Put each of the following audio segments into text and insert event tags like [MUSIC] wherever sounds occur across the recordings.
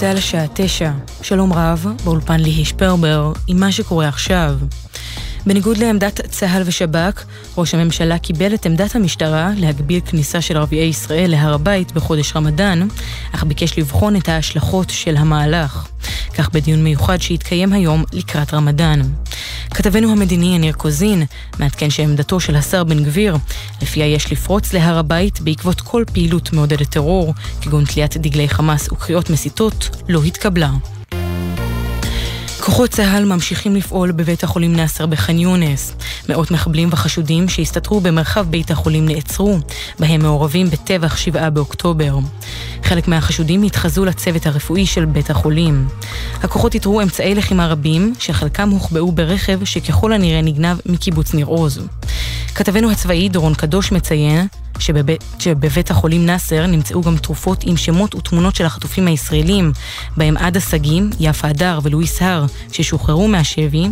צה"ל השעה תשע. שלום רב, באולפן ליהי שפרבר, עם מה שקורה עכשיו. בניגוד לעמדת צה"ל ושב"כ, ראש הממשלה קיבל את עמדת המשטרה להגביל כניסה של ערביי ישראל להר הבית בחודש רמדאן, אך ביקש לבחון את ההשלכות של המהלך. כך בדיון מיוחד שהתקיים היום לקראת רמדאן. כתבנו המדיני יניר קוזין מעדכן שעמדתו של השר בן גביר, לפיה יש לפרוץ להר הבית בעקבות כל פעילות מעודדת טרור, כגון תליית דגלי חמאס וקריאות מסיתות, לא התקבלה. כוחות צה"ל ממשיכים לפעול בבית החולים נאסר בח'אן יונס. מאות מחבלים וחשודים שהסתתרו במרחב בית החולים נעצרו, בהם מעורבים בטבח 7 באוקטובר. חלק מהחשודים התחזו לצוות הרפואי של בית החולים. הכוחות איתרו אמצעי לחימה רבים, שחלקם הוחבאו ברכב שככל הנראה נגנב מקיבוץ ניר עוז. כתבנו הצבאי דורון קדוש מציין שבבית, שבבית החולים נאסר נמצאו גם תרופות עם שמות ותמונות של החטופים הישראלים, בהם עדה שגיא, יפה הדר ולואיס הר, ששוחררו מהשבי,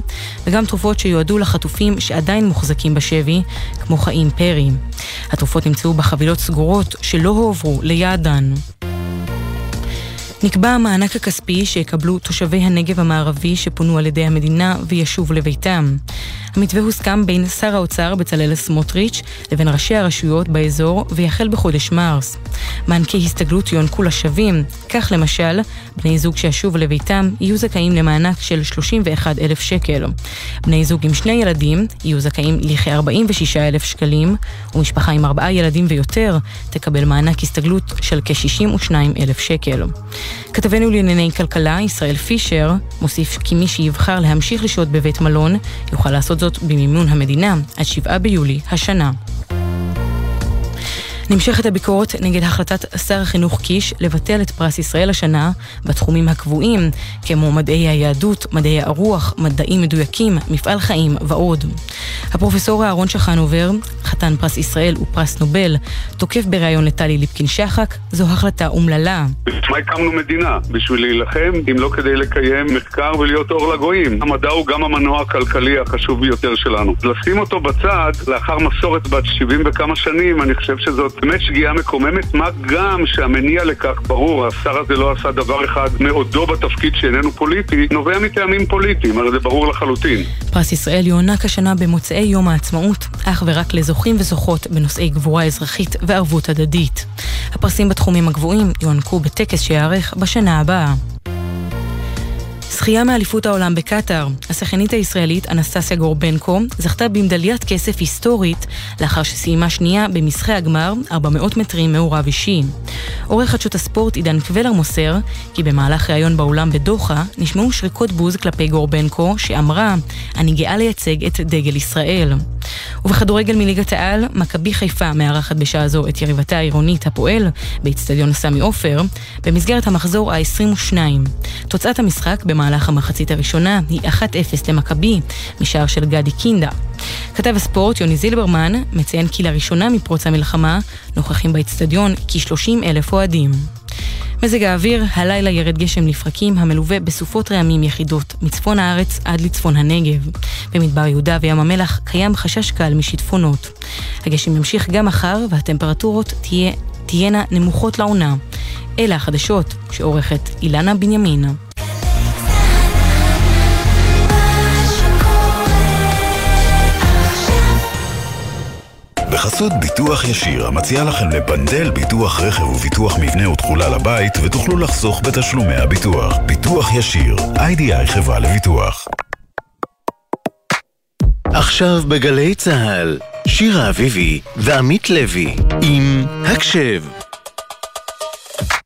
וגם תרופות שיועדו לחטופים שעדיין מוחזקים בשבי, כמו חיים פרי. התרופות נמצאו בחבילות סגורות שלא הועברו ליעדן. נקבע המענק הכספי שיקבלו תושבי הנגב המערבי שפונו על ידי המדינה וישובו לביתם. המתווה הוסכם בין שר האוצר בצלאל סמוטריץ' לבין ראשי הרשויות באזור ויחל בחודש מרס. מענקי הסתגלות יוענקו לשבים, כך למשל, בני זוג שישובו לביתם יהיו זכאים למענק של 31 אלף שקל. בני זוג עם שני ילדים יהיו זכאים לכ-46 אלף שקלים, ומשפחה עם ארבעה ילדים ויותר תקבל מענק הסתגלות של כ-62 אלף שקל. כתבנו לענייני כלכלה, ישראל פישר, מוסיף כי מי שיבחר להמשיך לשהות בבית מלון, יוכל לעשות זאת במימון המדינה עד 7 ביולי השנה. נמשכת הביקורת נגד החלטת שר החינוך קיש לבטל את פרס ישראל השנה בתחומים הקבועים, כמו מדעי היהדות, מדעי הרוח, מדעים מדויקים, מפעל חיים ועוד. הפרופסור אהרון שחנובר, חתן פרס ישראל ופרס נובל, תוקף בריאיון לטלי ליפקין-שחק, זו החלטה אומללה. בשביל הקמנו מדינה? בשביל להילחם, אם לא כדי לקיים מחקר ולהיות אור לגויים. המדע הוא גם המנוע הכלכלי החשוב ביותר שלנו. לשים אותו בצד, לאחר מסורת בת 70 וכמה שנים, אני חושב שזאת באמת שגיאה מקוממת, מה גם שהמניע לכך ברור, השר הזה לא עשה דבר אחד מעודו בתפקיד שאיננו פוליטי, נובע מטעמים פוליטיים, הרי זה ברור לחלוטין. פרס ישראל יוענק השנה במוצאי יום העצמאות, אך ורק לזוכים וזוכות בנושאי גבורה אזרחית וערבות הדדית. הפרסים בתחומים הגבוהים יוענקו בטקס שייערך בשנה הבאה. זכייה מאליפות העולם בקטאר, השחקנית הישראלית אנסטסיה גורבנקו זכתה במדליית כסף היסטורית לאחר שסיימה שנייה במשחי הגמר 400 מטרים מעורב אישי. עורך חדשות הספורט עידן קבלר מוסר כי במהלך ראיון באולם בדוחה נשמעו שריקות בוז כלפי גורבנקו שאמרה אני גאה לייצג את דגל ישראל. ובכדורגל מליגת העל, מכבי חיפה מארחת בשעה זו את יריבתה העירונית הפועל באיצטדיון סמי עופר במסגרת המחזור ה-22. תוצאת המשחק במהלך המחצית הראשונה היא 1-0 למכבי משער של גדי קינדה. כתב הספורט יוני זילברמן מציין כי לראשונה מפרוץ המלחמה נוכחים באיצטדיון כ-30 אלף אוהדים. מזג האוויר, הלילה ירד גשם לפרקים המלווה בסופות רעמים יחידות מצפון הארץ עד לצפון הנגב. במדבר יהודה וים המלח קיים חשש קל משיטפונות. הגשם ימשיך גם מחר והטמפרטורות תהיה, תהיינה נמוכות לעונה. אלה החדשות שעורכת אילנה בנימין. בחסות ביטוח ישיר, המציע לכם לבנדל ביטוח רכב וביטוח מבנה ותכולה לבית, ותוכלו לחסוך בתשלומי הביטוח. ביטוח ישיר, איי-די-איי חברה לביטוח. עכשיו בגלי צה"ל, שירה אביבי ועמית לוי, עם הקשב.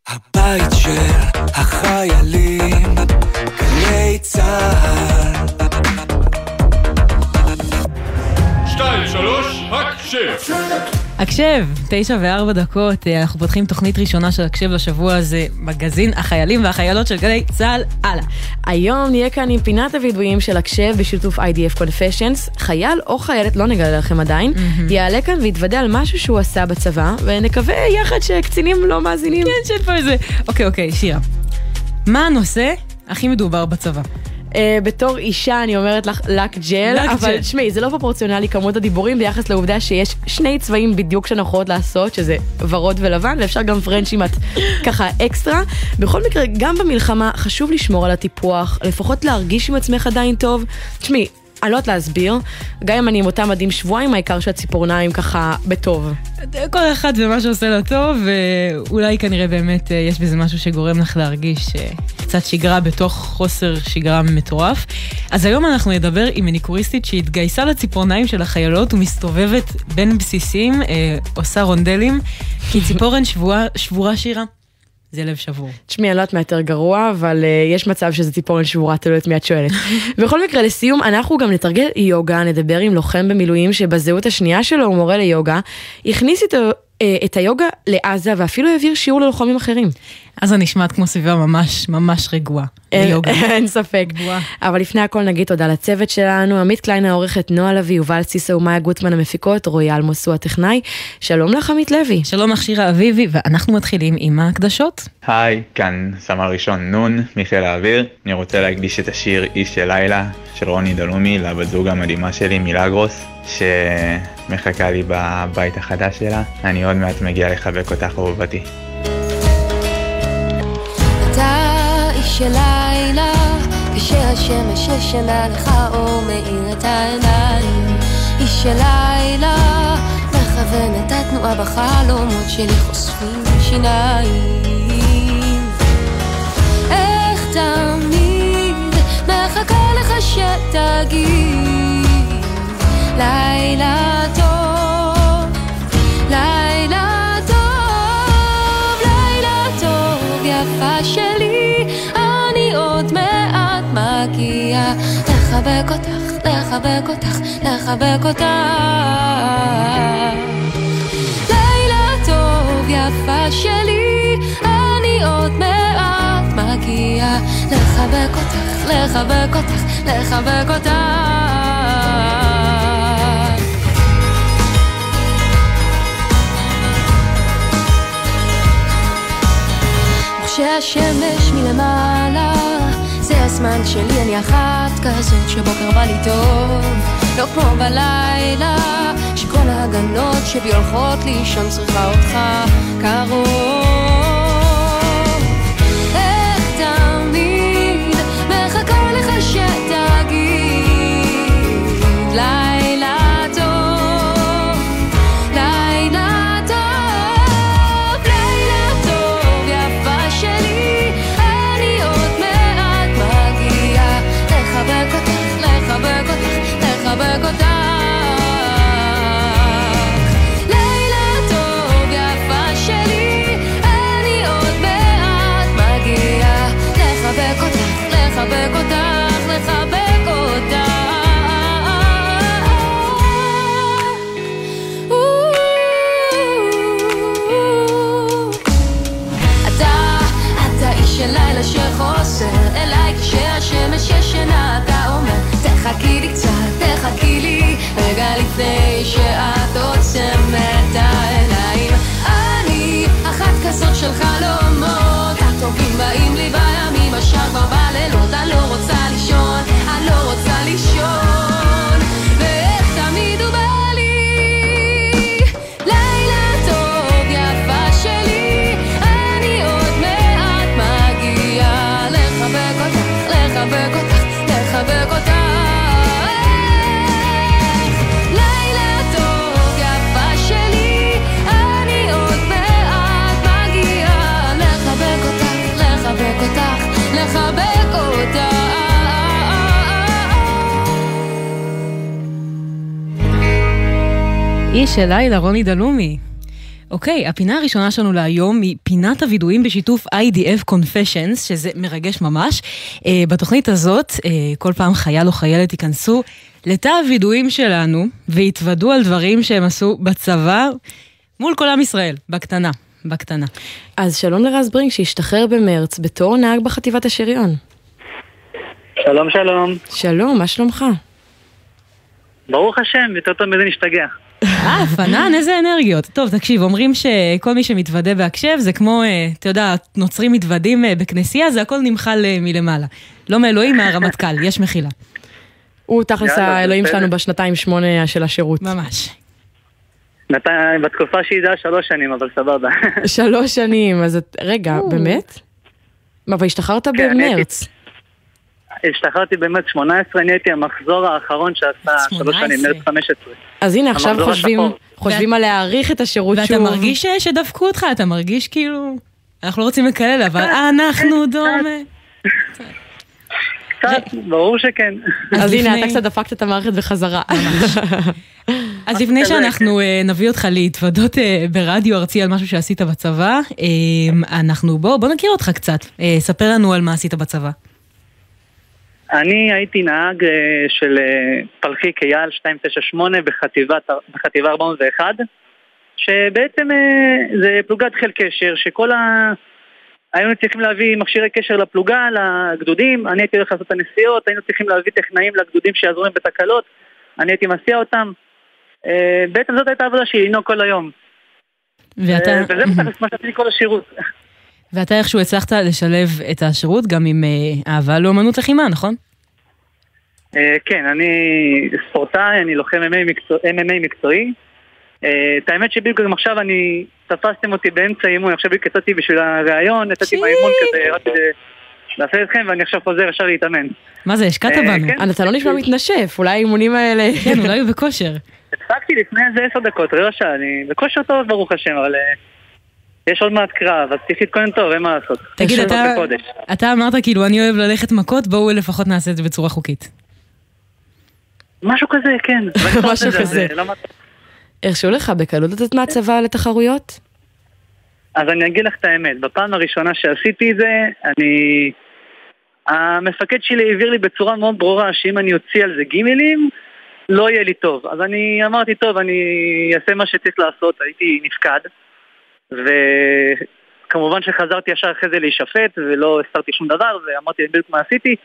הבית של החיילים, גלי צה"ל. הקשב. הקשב, תשע וארבע דקות, אה, אנחנו פותחים תוכנית ראשונה של הקשב לשבוע הזה, מגזין החיילים והחיילות של גלי צה"ל, הלאה. היום נהיה כאן עם פינת הווידויים של הקשב בשיתוף IDF Confessions. חייל או חיילת, לא נגלה לכם עדיין, יעלה כאן ויתוודע על משהו שהוא עשה בצבא, ונקווה יחד שקצינים לא מאזינים. כן, שאין פה איזה... אוקיי, אוקיי, שירה. מה הנושא הכי מדובר בצבא? אה, בתור אישה אני אומרת לך לק ג'ל, לק אבל ג'ל. תשמעי, זה לא פרופורציונלי כמות הדיבורים ביחס לעובדה שיש שני צבעים בדיוק שאנחנו יכולות לעשות, שזה ורוד ולבן, ואפשר גם פרנץ' אם את ככה אקסטרה. בכל מקרה, גם במלחמה חשוב לשמור על הטיפוח, לפחות להרגיש עם עצמך עדיין טוב. תשמעי, אני לא יודעת להסביר, גם אם אני עם אותם מדים שבועיים, העיקר שהציפורניים ככה בטוב. כל אחד ומה שעושה לו טוב, ואולי כנראה באמת אה, יש בזה משהו שגורם לך להרגיש אה, קצת שגרה בתוך חוסר שגרה מטורף. אז היום אנחנו נדבר עם מניקוריסטית שהתגייסה לציפורניים של החיילות ומסתובבת בין בסיסים, אה, עושה רונדלים, כי ציפורן שבורה, שבורה שירה. זה לב שבור. תשמעי, אני לא יודעת מה יותר גרוע, אבל uh, יש מצב שזה ציפורן שבורה, תלוי את מי את שואלת. [LAUGHS] בכל מקרה, לסיום, אנחנו גם נתרגל יוגה, נדבר עם לוחם במילואים שבזהות השנייה שלו הוא מורה ליוגה, הכניס איתו את היוגה לעזה ואפילו העביר שיעור ללוחמים אחרים. עזה נשמעת כמו סביבה ממש ממש רגועה. אין, ביוגה. [LAUGHS] אין ספק. אבל לפני הכל נגיד תודה לצוות שלנו, עמית קליין העורכת, נועה לביא, יובל סיסו ומאיה גוטמן המפיקות, רועי אלמוס הוא הטכנאי. שלום לך עמית לוי. שלום לך שירה אביבי, ואנחנו מתחילים עם ההקדשות. היי, כאן סמל ראשון נון מחיל האוויר. אני רוצה להקדיש את השיר איש של לילה של רוני דלומי לבת זוג המדהימה שלי מילגרוס, שמחכה לי בבית החדש שלה. אני עוד מעט מגיע לחבק אותך אהובתי. אתה תמיד מחכה לך שתגיד לחבק אותך, לחבק אותך, לחבק אותך. לילה טוב, יפה שלי, אני עוד מעט מגיע לחבק אותך, לחבק אותך, לחבק אותך. וכשהשמש מלמעלה זה הזמן שלי, אני אחת כזאת שבוקר בא לי טוב. לא כמו בלילה שכל ההגנות שבי הולכות לישון צריכה אותך קרוב לפני שאת עוצמת העיניים אני אחת כזאת של חלומות. הטובים באים לי בימים איש של לילה, רוני דלומי. אוקיי, הפינה הראשונה שלנו להיום היא פינת הווידואים בשיתוף IDF Confessions, שזה מרגש ממש. אה, בתוכנית הזאת, אה, כל פעם חייל או חיילת ייכנסו לתא הווידואים שלנו ויתוודו על דברים שהם עשו בצבא מול כל עם ישראל, בקטנה, בקטנה. אז שלום לרז ברינג שהשתחרר במרץ בתור נהג בחטיבת השריון. שלום שלום, שלום, מה שלומך? ברוך השם, יותר טוב מזה נשתגע. אה, פנן, איזה אנרגיות. טוב, תקשיב, אומרים שכל מי שמתוודה בהקשב זה כמו, אה, אתה יודע, נוצרים מתוודים אה, בכנסייה, זה הכל נמחל אה, מלמעלה. לא מאלוהים, מהרמטכ"ל, יש מחילה. הוא תכלס האלוהים. שלנו בשנתיים שמונה של השירות. ממש. נתן- בתקופה שהיא זה היה שלוש שנים, אבל סבבה. [LAUGHS] שלוש שנים, אז. רגע, באמת? מה, והשתחררת כן, במרץ. השתחררתי באמת 18, אני הייתי המחזור האחרון שעשה שלוש שנים, 18. מרץ 15. אז הנה, עכשיו חושבים השחור. חושבים על להאריך את השירות שוב. ואתה מרגיש שדפקו אותך? אתה מרגיש כאילו... אנחנו לא רוצים לקלל, אבל [LAUGHS] אנחנו דומה. קצת, ברור שכן. אז הנה, אתה קצת דפקת את המערכת בחזרה. [LAUGHS] אז לפני שאנחנו אה, נביא אותך להתוודות אה, ברדיו ארצי על משהו שעשית בצבא, אה, אנחנו, בוא, בוא נכיר אותך קצת. ספר לנו על מה עשית בצבא. אני הייתי נהג אה, של אה, פלחיק אייל 298 בחטיבת- בחטיבה 401, שבעצם אה, זה פלוגת חיל קשר, שכל ה... היינו צריכים להביא מכשירי קשר לפלוגה, לגדודים, אני הייתי הולך לעשות את הנסיעות, היינו צריכים להביא טכנאים לגדודים שיעזרו להם בתקלות, אני הייתי מסיע אותם. בעצם זאת הייתה העבודה שלי, לנהוג כל היום. ואתה, וזה מה שעשיתי כל השירות. ואתה איכשהו הצלחת לשלב את השירות גם עם אה, אהבה לאומנות לחימה, נכון? אה, כן, אני ספורטאי, אני לוחם MMA מקצוע- MMA מקצועי. אה, את האמת שבדיוק גם עכשיו אני, תפסתם אותי באמצע אימון, עכשיו בדיוק יצאתי בשביל הראיון, יצאתי מהאימון כזה, רק כדי לעשות אתכם, ואני עכשיו חוזר ישר להתאמן. מה זה, השקעת בנו. כן. אתה לא נשמע מתנשף, אולי האימונים האלה... [LAUGHS] כן, אולי הוא בכושר. הפסקתי לפני איזה עשר דקות, רבע שעה, אני בכושר טוב ברוך השם, אבל יש עוד מעט קרב, אז צריך להתכונן טוב, אין מה לעשות. תגיד, אתה. אתה אמרת כאילו, אני אוהב ללכת מכות, בואו לפחות נעשה את זה בצורה חוקית. משהו כזה, כן. [LAUGHS] לא משהו כזה. זה, למה- הרשו לך בקלות לצאת מהצבא לתחרויות? אז אני אגיד לך את האמת, בפעם הראשונה שעשיתי את זה, אני... המפקד שלי העביר לי בצורה מאוד ברורה שאם אני אוציא על זה גימלים, לא יהיה לי טוב. אז אני אמרתי, טוב, אני אעשה מה שצריך לעשות, הייתי נפקד, וכמובן שחזרתי ישר אחרי זה להישפט, ולא הסתרתי שום דבר, ואמרתי להם בדיוק מה עשיתי,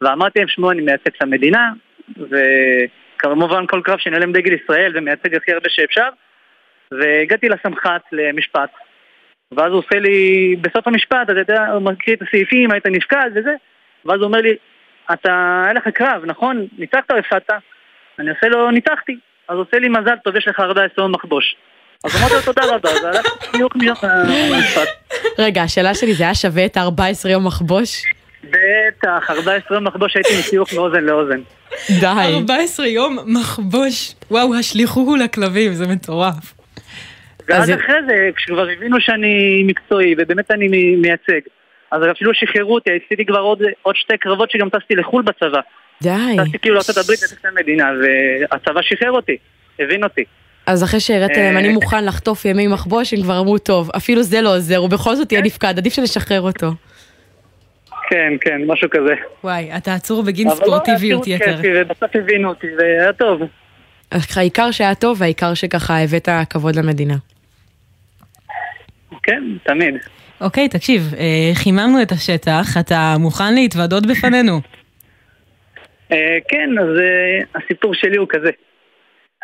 ואמרתי להם, שמעו, אני מייצג את המדינה, וכמובן כל קרב שאני עולה עם דגל ישראל ומייצג הכי הרבה שאפשר, והגעתי לסמח"ט למשפט, ואז הוא עושה לי, בסוף המשפט, אתה יודע, הוא מקריא את הסעיפים, היית נפקד וזה, ואז הוא אומר לי, אתה, היה לך קרב, נכון? ניצחת או הפסדת? אני עושה לו, ניצחתי. אז עושה לי מזל טוב, יש לך 14 יום מחבוש. אז אמרתי לו תודה רבה, זה הלך בדיוק מיום המשפט. רגע, השאלה שלי, זה היה שווה את ה-14 יום מחבוש? בטח, 14 יום מחבוש הייתי מסיוך מאוזן לאוזן. די. 14 יום מחבוש. וואו, השליחו לכלבים, זה מטורף. ואז אז- אחרי זה, כשכבר הבינו שאני מקצועי, ובאמת אני מייצג, אז אפילו שחררו אותי, עשיתי כבר עוד, שתי קרבות שגם טסתי לחו"ל בצבא. די. טסתי כאילו לארצות הברית לטסתי למדינה, והצבא שחרר אותי, הבין אותי. אז אחרי שהראית להם, אה, אני מוכן לחטוף ימי מחבוש, הם כבר אמרו, טוב, אפילו זה לא עוזר, הוא בכל זאת יהיה נפקד, עדיף שנשחרר אותו. כן, כן, משהו כזה. וואי, אתה עצור בגין אבל לא, ספורטיביות יתר. כיפי, ובסוף הבינו אותי, והיה טוב. העיקר שהיה טוב, והעיקר שככה הבאת כבוד למדינה. כן, תמיד. אוקיי, תקשיב, אה, חיממנו את השטח, אתה מוכן להתוודות בפנינו? אה, כן, אז אה, הסיפור שלי הוא כזה.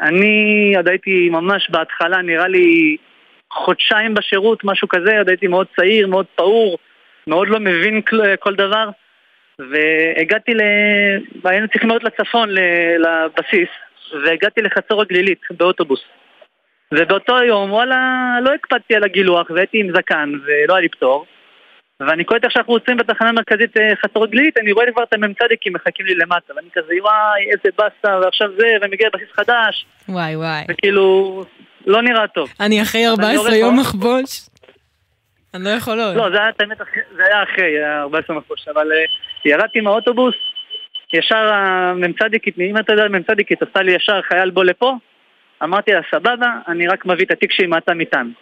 אני עוד הייתי ממש בהתחלה, נראה לי חודשיים בשירות, משהו כזה, עוד הייתי מאוד צעיר, מאוד פעור, מאוד לא מבין כל, כל דבר. והגעתי ל... היינו צריכים לעלות לצפון, לבסיס, והגעתי לחצור הגלילית באוטובוס. ובאותו יום, וואלה, לא הקפדתי על הגילוח, והייתי עם זקן, ולא היה לי פטור. ואני קולט איך שאנחנו יוצאים בתחנה המרכזית אה, חצור הגלילית, אני רואה כבר את המ"צדיקים מחכים לי למטה, ואני כזה, וואי, איזה באסה, ועכשיו זה, ומגיע לבסיס חדש, וואי וואי. וכאילו, לא נראה טוב. אני אחרי 14 יורד יום. מחבוש. אני לא יכול עוד. לא, זה היה האמת, זה היה אחרי, היה 14 מחוש, אבל אה, ירדתי מהאוטובוס, ישר המ"צדיקית, אם אתה יודע, המ"צדיקית עשתה לי ישר חייל בוא לפה, אמרתי לה, סבבה, אני רק מביא את התיק שלי מהתא מטען.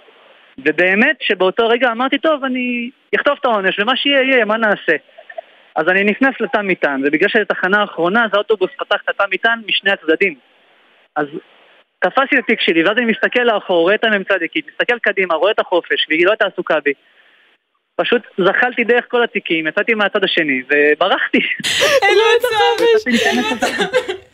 ובאמת שבאותו רגע אמרתי, טוב, אני אחטוף את העונש, ומה שיהיה יהיה, מה נעשה? אז אני נכנס לתא מטען, ובגלל שזו תחנה האחרונה, אז האוטובוס פתח את התא מטען משני הצדדים. אז תפסתי את התיק שלי, ואז אני מסתכל לאחור, רואה את המ"צדיקית, מסתכל קדימה, רואה את החופש, והיא לא הייתה עסוקה בי. פשוט זחלתי דרך כל התיקים, יצאתי מהצד השני, וברחתי. [LAUGHS] אין לו את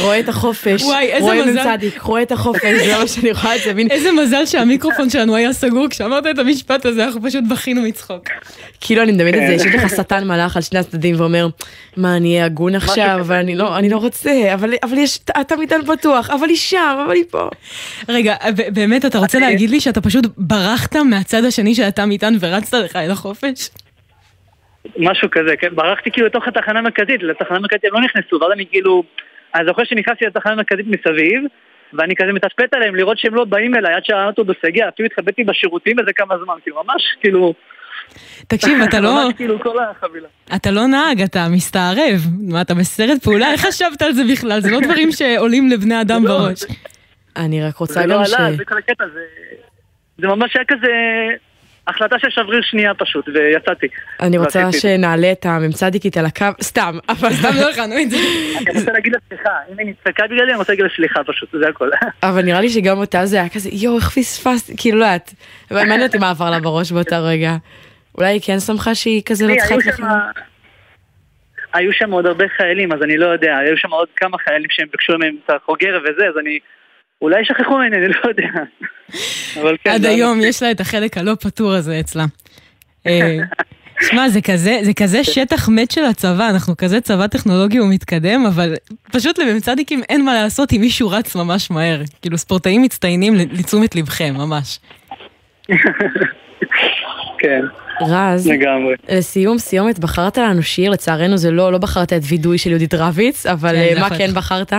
רואה את החופש. וואי, איזה רואה מזל. נ"צ, רואה את החופש, זה מה שאני רואה את זה, מין... איזה מזל שהמיקרופון שלנו היה סגור, כשאמרת את המשפט הזה, אנחנו פשוט בכינו מצחוק. כאילו אני מדמיינת את זה, כן. שיש לך שטן מלאך על שני הצדדים ואומר, מה, אני אהיה הגון עכשיו, אבל אני לא, אני לא רוצה, אבל, אבל יש, אתה מטען פתוח, אבל היא שם, אבל היא פה. רגע, ב- באמת, אתה רוצה להגיד לי שאתה פשוט ברחת מהצד השני של התא מטען ורצת לך אל החופש? משהו כזה, כן, ברחתי כאילו לתוך התחנה המרכזית, לתחנה המרכזית הם לא נכנסו, ואז אני כאילו, אני זוכר שנכנסתי לתחנה המרכזית מסביב, ואני כזה מתצפת עליהם לראות שהם לא באים אליי עד שהאוטובוס הגיע, אפילו התחבאתי בשירותים איזה כמה זמן, כאילו ממש, כאילו... תקשיב, אתה לא... ממש [LAUGHS] כאילו כל החבילה. אתה לא נהג, אתה מסתערב. מה, אתה בסרט פעולה? איך חשבת על זה בכלל? זה לא דברים שעולים לבני אדם בראש. אני רק רוצה זה לא גם ש... עלה, זה כל הקטע, זה... זה ממש היה כזה... החלטה של שבריר שנייה פשוט, ויצאתי. אני רוצה. שנעלה את המ"צדיקית על הקו, סתם, [LAUGHS] אבל... סתם לא הכנו את זה. אני רוצה להגיד לה סליחה, אם היא נצחקה בגללי, אני רוצה להגיד לה סליחה פשוט, זה הכל. [LAUGHS] אבל נראה לי שגם אותה זה היה כזה, יואו, איך פספסתי, כאילו, לא יודעת. מעניין אותי מה עבר לה בראש באותה רגע. אולי היא כן שמחה שהיא כזה לא צריכה היו שם עוד הרבה חיילים, אז אני לא יודע, היו שם עוד כמה חיילים שהם ביקשו מהם את החוגר וזה, אז אני... אולי שכחו ממני, אני לא יודע. אבל כן. עד זה- היום יש לה את החלק הלא פתור הזה אצלה. אה, שמע, זה כזה, זה כזה שטח מת של הצבא, אנחנו כזה צבא טכנולוגי ומתקדם, אבל פשוט למ"צדיקים אין מה לעשות אם מישהו רץ ממש מהר. כאילו ספורטאים מצטיינים לתשומת לבכם, ממש. כן. רז, לגמרי. לסיום סיומת, בחרת לנו שיר, לצערנו זה לא, לא בחרת את וידוי של יהודית רביץ, אבל כן, אה, מה כן. בחרת?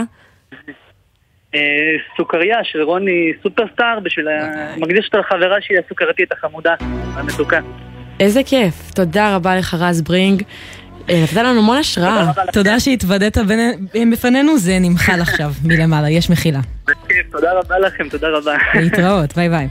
אה, סוכריה של רוני סופרסטאר, בשביל ה... מקדיש אותה לחברה שלי הסוכרתית החמודה, המתוקה. איזה כיף, תודה רבה לך רז ברינג. אה, נתת לנו המון השראה. תודה שהתוודת בין- בפנינו, זה נמחל עכשיו [LAUGHS] מלמעלה, יש מחילה. תודה רבה לכם, תודה רבה. להתראות, ביי ביי.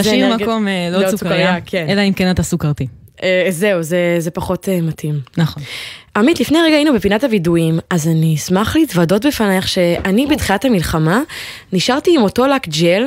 תשאיר אנרגיה- מקום אה, לעוד סוכריה, כן. אלא אם כן אתה סוכרתי. אה, זהו, זה, זה פחות אה, מתאים. נכון. עמית, לפני רגע היינו בפינת הווידויים, אז אני אשמח להתוודות בפנייך שאני בתחילת המלחמה נשארתי עם אותו לק ג'ל.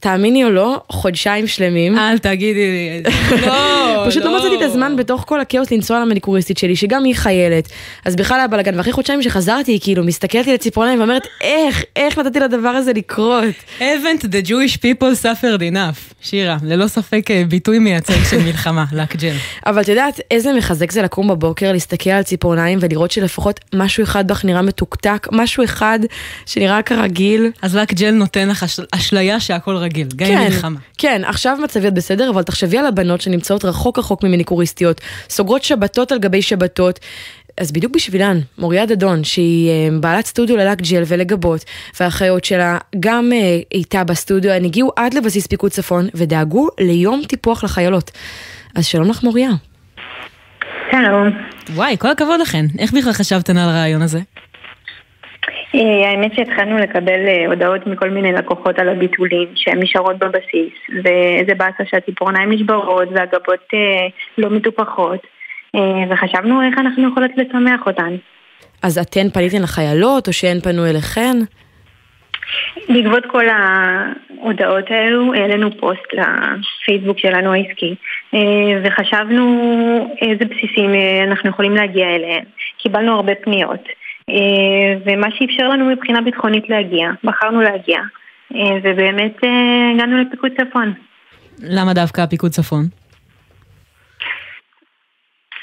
תאמיני או לא, חודשיים שלמים. אל תגידי לי, [LAUGHS] לא, פשוט לא מצאתי את הזמן בתוך כל הכאוס לנסוע למניקוריסטית שלי, שגם היא חיילת. אז בכלל היה בלאגן, ואחרי חודשיים שחזרתי, היא כאילו מסתכלת לי לציפורניים ואומרת, איך, איך נתתי לדבר הזה לקרות? haven't the Jewish people suffered enough. שירה, ללא ספק אה, ביטוי מייצג של מלחמה, [LAUGHS] לקג'ל. אבל את יודעת איזה מחזק זה לקום בבוקר, להסתכל על ציפורניים ולראות שלפחות משהו אחד בך נראה מתוקתק, משהו אחד שנראה כרגיל. אז לקג'ל נותן לך אש- אשליה שהכל רגיל, גם עם מלחמה. כן, עכשיו מצבי את בסדר, אבל תחשבי על הבנות שנמצאות רחוק רחוק ממניקוריסטיות, סוגרות שבתות על גבי שבתות. אז בדיוק בשבילן, מוריה דדון, שהיא אה, בעלת סטודיו ללק ג'ל ולגבות, והאחיות שלה גם אה, איתה בסטודיו, הן הגיעו עד לבסיס פיקוד צפון ודאגו ליום טיפוח לחיילות. אז שלום לך מוריה. שלום. וואי, כל הכבוד לכן. איך בכלל חשבתן על הרעיון הזה? אה, האמת שהתחלנו לקבל אה, הודעות מכל מיני לקוחות על הביטולים שהן נשארות בבסיס ואיזה באסה שהציפורניים נשברות והגבות אה, לא מטופחות וחשבנו איך אנחנו יכולות לשמח אותן. אז אתן פניתן לחיילות, או שהן פנו אליכן? בעקבות כל ההודעות האלו העלינו פוסט לפייסבוק שלנו העסקי וחשבנו איזה בסיסים אנחנו יכולים להגיע אליהם. קיבלנו הרבה פניות ומה שאפשר לנו מבחינה ביטחונית להגיע, בחרנו להגיע אה, ובאמת אה, הגענו לפיקוד צפון. למה דווקא הפיקוד צפון?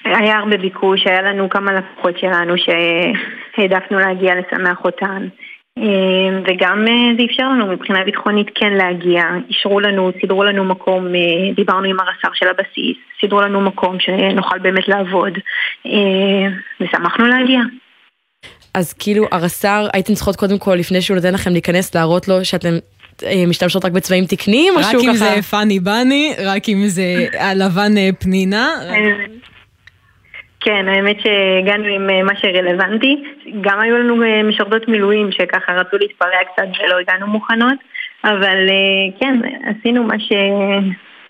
היה הרבה ביקוש, היה לנו כמה לקוחות שלנו שהעדפנו להגיע לשמח אותן. אה, וגם אה, זה אפשר לנו מבחינה ביטחונית כן להגיע, אישרו לנו, סידרו לנו מקום, אה, דיברנו עם הרס"ר של הבסיס, סידרו לנו מקום שנוכל באמת לעבוד, אה, ושמחנו להגיע. אז כאילו הרס"ר, הייתם צריכות קודם כל, לפני שהוא נותן לכם להיכנס, להראות לו שאתם אה, משתמשות רק בצבעים תקניים, או רק שהוא אם ככה... זה פאני בני, רק אם זה הלבן אה, פנינה. כן, האמת שהגענו עם אה, מה שרלוונטי. גם היו לנו אה, משרתות מילואים שככה רצו להתפרע קצת ולא הגענו מוכנות, אבל אה, כן, עשינו מה, ש...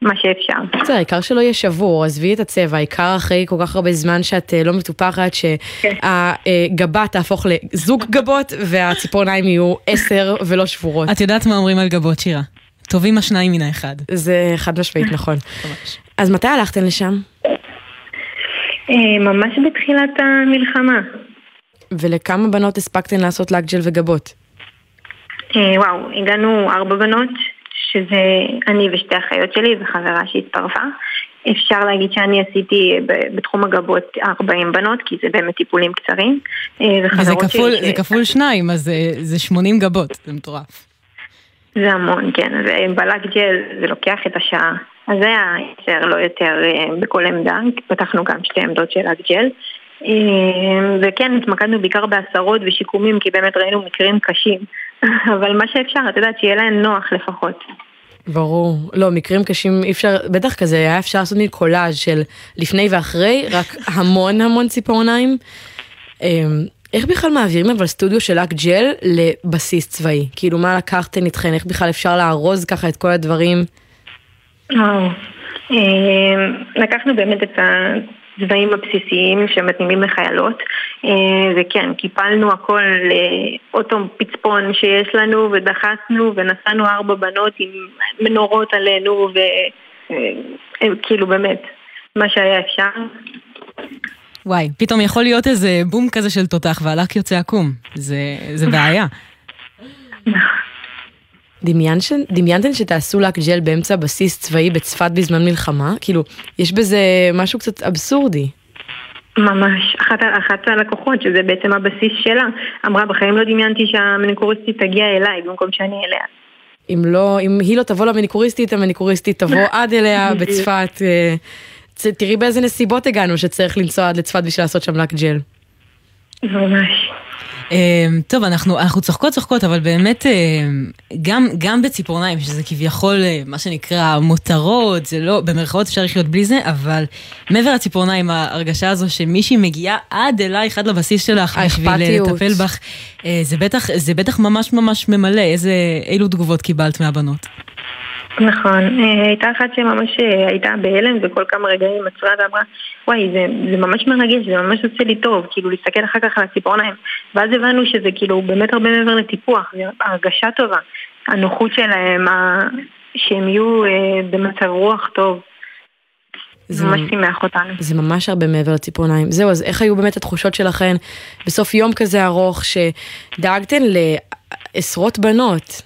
מה שאפשר. בסדר, העיקר שלא יהיה שבור, עזבי את הצבע, העיקר אחרי כל כך הרבה זמן שאת אה, לא מטופחת, שהגבה תהפוך לזוג גבות והציפורניים יהיו עשר ולא שבורות. את יודעת מה אומרים על גבות, שירה? טובים השניים מן האחד. זה חד משמעית נכון. [LAUGHS] אז מתי הלכתן לשם? אה, ממש בתחילת המלחמה. ולכמה בנות הספקתן לעשות לק ג'ל וגבות? אה, וואו, הגענו ארבע בנות, שזה אני ושתי אחיות שלי וחברה שהצטרפה. אפשר להגיד שאני עשיתי בתחום הגבות 40 בנות, כי זה באמת טיפולים קצרים. אה, וזה כפול, שלי זה כפול שניים, אז זה- זה 80 גבות, זה מטורף. זה המון, כן. ובלק ג'ל זה לוקח את השעה. אז זה היה עשר, לא יותר, אה, בכל עמדה. פתחנו גם שתי עמדות של לק ג'ל. אה, וכן, התמקדנו בעיקר בעשרות ושיקומים, כי באמת ראינו מקרים קשים. [LAUGHS] אבל מה שאפשר, את יודעת, שיהיה להם נוח לפחות. ברור. לא, מקרים קשים אי אפשר, בטח כזה, היה אפשר לעשות מין קולאז' של לפני ואחרי, רק [LAUGHS] המון המון ציפורניים. אמ, איך בכלל מעבירים אבל סטודיו של לק ג'ל לבסיס צבאי? כאילו מה לקחתן איתכן? איך בכלל אפשר לארוז ככה את כל הדברים? אה, לקחנו באמת את הצבעים הבסיסיים שמתאימים לחיילות, אה, וכן, קיפלנו הכל לאוטו פצפון שיש לנו, ודחסנו, ונסענו ארבע בנות עם מנורות עלינו, וכאילו באמת, מה שהיה אפשר. וואי, פתאום יכול להיות איזה בום כזה של תותח והלק יוצא עקום. זה, זה בעיה. [LAUGHS] דמיינתן שתעשו לק ג'ל באמצע בסיס צבאי בצפת בזמן מלחמה? כאילו, יש בזה משהו קצת אבסורדי. ממש. אחת, אחת הלקוחות, שזה בעצם הבסיס שלה, אמרה, בחיים לא דמיינתי שהמניקוריסטית תגיע אליי במקום שאני אליה. אם לא, אם היא לא תבוא למניקוריסטית, המניקוריסטית תבוא [LAUGHS] עד אליה. בצפת. אה, תראי באיזה נסיבות הגענו שצריך לנסוע עד לצפת בשביל לעשות שם לק ג'ל. ממש. אמ, טוב, אנחנו, אנחנו צוחקות צוחקות, אבל באמת אמ, גם, גם בציפורניים, שזה כביכול אה, מה שנקרא מותרות, זה לא, במרכאות אפשר לחיות בלי זה, אבל מעבר לציפורניים, ההרגשה הזו שמישהי מגיעה עד אלייך, עד לבסיס שלך, בשביל אה. לטפל בך, אה, זה בטח, זה בטח ממש ממש ממלא. איזה, אילו תגובות קיבלת מהבנות? נכון, אה, הייתה אחת שממש אה, הייתה בהלם וכל כמה רגעים עצרה ואמרה וואי זה, זה ממש מרגש, זה ממש עושה לי טוב, כאילו להסתכל אחר כך על הציפורניים ואז הבנו שזה כאילו באמת הרבה מעבר לטיפוח, זה הרגשה טובה, הנוחות שלהם, ה... שהם יהיו אה, במצב רוח טוב. זה ממש שימח אותנו. זה ממש הרבה מעבר לציפורניים. זהו, אז איך היו באמת התחושות שלכן בסוף יום כזה ארוך שדאגתן לעשרות בנות?